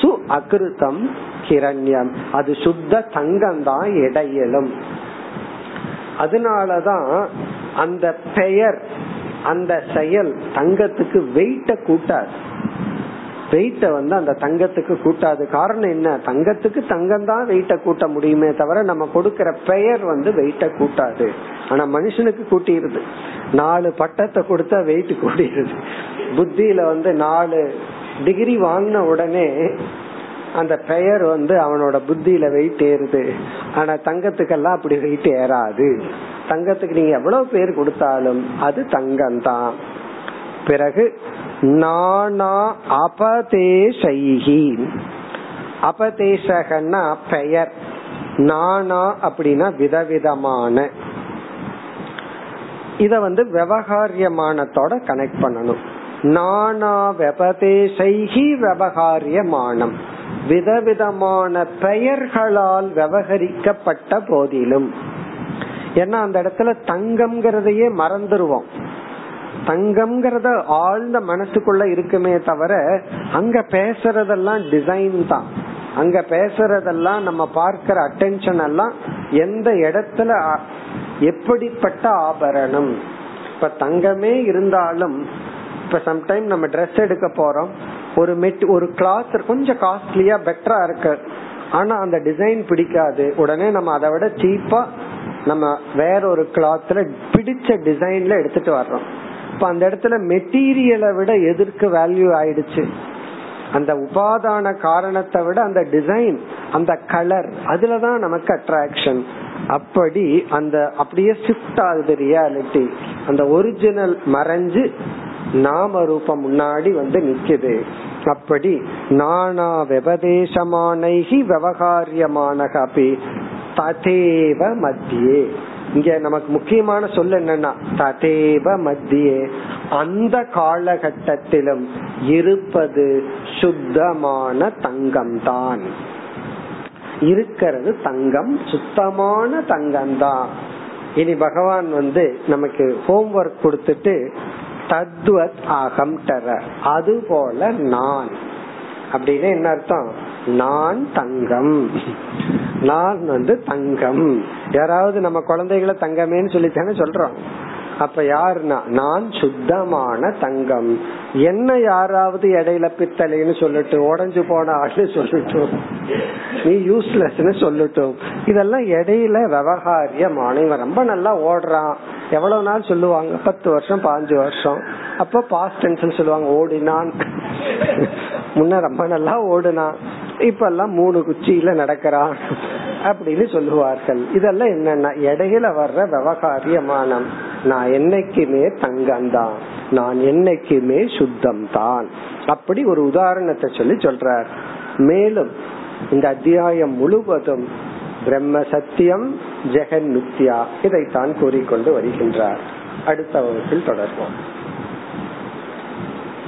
சு அகிருத்தம் கிரண்யம் அது சுத்த தங்கம் தான் இடையிலும் அதனாலதான் அந்த பெயர் அந்த செயல் தங்கத்துக்கு வெயிட்ட கூட்டாது. வெயிட்ட வந்து அந்த தங்கத்துக்கு கூட்டாது. காரணம் என்ன? தங்கத்துக்கு தங்கம் தான் வெயிட்ட கூட்ட முடியுமே தவிர நம்ம கொடுக்கற பெயர் வந்து வெயிட்ட கூட்டாது. ஆனா மனுஷனுக்கு கூட்டிடுது. நாலு பட்டத்தை கொடுத்தா வெயிட் கூட்டிடுது புத்தியில வந்து நாலு டிகிரி வாங்கின உடனே அந்த பெயர் வந்து அவனோட புத்தியில வெயிட் ஏறுது. ஆனா தங்கத்துக்கெல்லாம் அப்படி வெயிட் ஏறாது. தங்கத்துக்கு நீங்க எவ்வளவு பேர் கொடுத்தாலும் அது தங்கம் தான் பிறகு நானா அபதேசைகி அபதேசகன்னா பெயர். நானா அப்படின்னா விதவிதமான. இத வந்து விவகாரியமானத்தோட கனெக்ட் பண்ணணும். நானா வெபதேசைகி விவகாரியமானம் விதவிதமான பெயர்களால் விவகரிக்கப்பட்ட போதிலும் ஏன்னா அந்த இடத்துல தங்கம்ங்கிறதையே மறந்துடுவோம் தங்கம்ங்கிறத ஆழ்ந்த மனசுக்குள்ள இருக்குமே தவிர அங்க பேசுறதெல்லாம் டிசைன் தான். அங்க பேசுறதெல்லாம் நம்ம பார்க்கிற அட்டென்ஷன் எல்லாம் எந்த இடத்துல எப்படிப்பட்ட ஆபரணம். இப்ப தங்கமே இருந்தாலும் இப்ப சம்டைம் நம்ம ட்ரெஸ் எடுக்க போறோம். ஒரு மெட் ஒரு கிளாத் கொஞ்சம் காஸ்ட்லியா பெட்டரா இருக்கு. ஆனா அந்த டிசைன் பிடிக்காது. உடனே நம்ம அதை விட சீப்பா நம்ம வேற ஒரு கிளாத்ல பிடிச்ச டிசைன்ல எடுத்துட்டு வர்றோம். இப்ப அந்த இடத்துல மெட்டீரியலை விட எதற்கு வேல்யூ ஆயிடுச்சு? அந்த உபாதான காரணத்தை விட அந்த டிசைன் அந்த கலர் அதுலதான் நமக்கு அட்ராக்ஷன் அப்படி அந்த அப்படியே ஷிஃப்ட் ஆகுது ரியாலிட்டி அந்த ஒரிஜினல் மறைஞ்சு நாம ரூபம் முன்னாடி வந்து நிக்குது. அப்படி நானா விவதேசமானைகி விவகாரியமானக அப்படி ததேவ மத்தியே. இங்க நமக்கு முக்கியமான சொல் என்னன்னா ததேவ மத்தியே. அந்த காலகட்டத்திலும் இருப்பது சுத்தமான தங்கம் தான் இருக்கிறது தங்கம் சுத்தமான தங்கம் தான் இனி பகவான் வந்து நமக்கு ஹோம்ஒர்க் கொடுத்துட்டு தத்வத் அகம் டர அது போல நான். அப்படின்னு என்ன அர்த்தம்? நான் தங்கம். நான் வந்து தங்கம். யாராவது நம்ம குழந்தைகளை தங்கமேன்னு சொல்லித்தானே சொல்றோம். அப்ப யாருன்னா நான் சுத்தமான தங்கம். என்ன யாராவது இடையில பித்தளைன்னு சொல்லிட்டு உடஞ்சு போன ஆளு சொல்லட்டும். நீ யூஸ்லெஸ்னு சொல்லட்டும். இதெல்லாம் இடையில விவகாரியமான இவன் ரொம்ப நல்லா ஓடுறான். எவ்வளவு நாள் சொல்லுவாங்க? பத்து வருஷம் பாஞ்சு வருஷம். அப்ப பாஸ்ட் டென்ஸ் சொல்லுவாங்க ஓடினான். முன்ன ரொம்ப நல்லா ஓடுனான். இப்ப எல்லாம் மூணு குச்சியில நடக்கிறான் அப்படின்னு சொல்லுவார்கள். இதெல்லாம் என்னன்னா இடையில வர்ற விவகாரியமானம் நான் என்னைக்குமே தங்கம்தான். நான் என்னைக்குமே சுத்தம் தான் அப்படி ஒரு உதாரணத்தை சொல்லி சொல்றார். மேலும் இந்த அத்தியாயம் முழுவதும் பிரம்ம சத்தியம் ஜெகன் மித்யா இதைத்தான் கூறிக்கொண்டு வருகின்றார். அடுத்த வகுப்பில் தொடர்வோம்.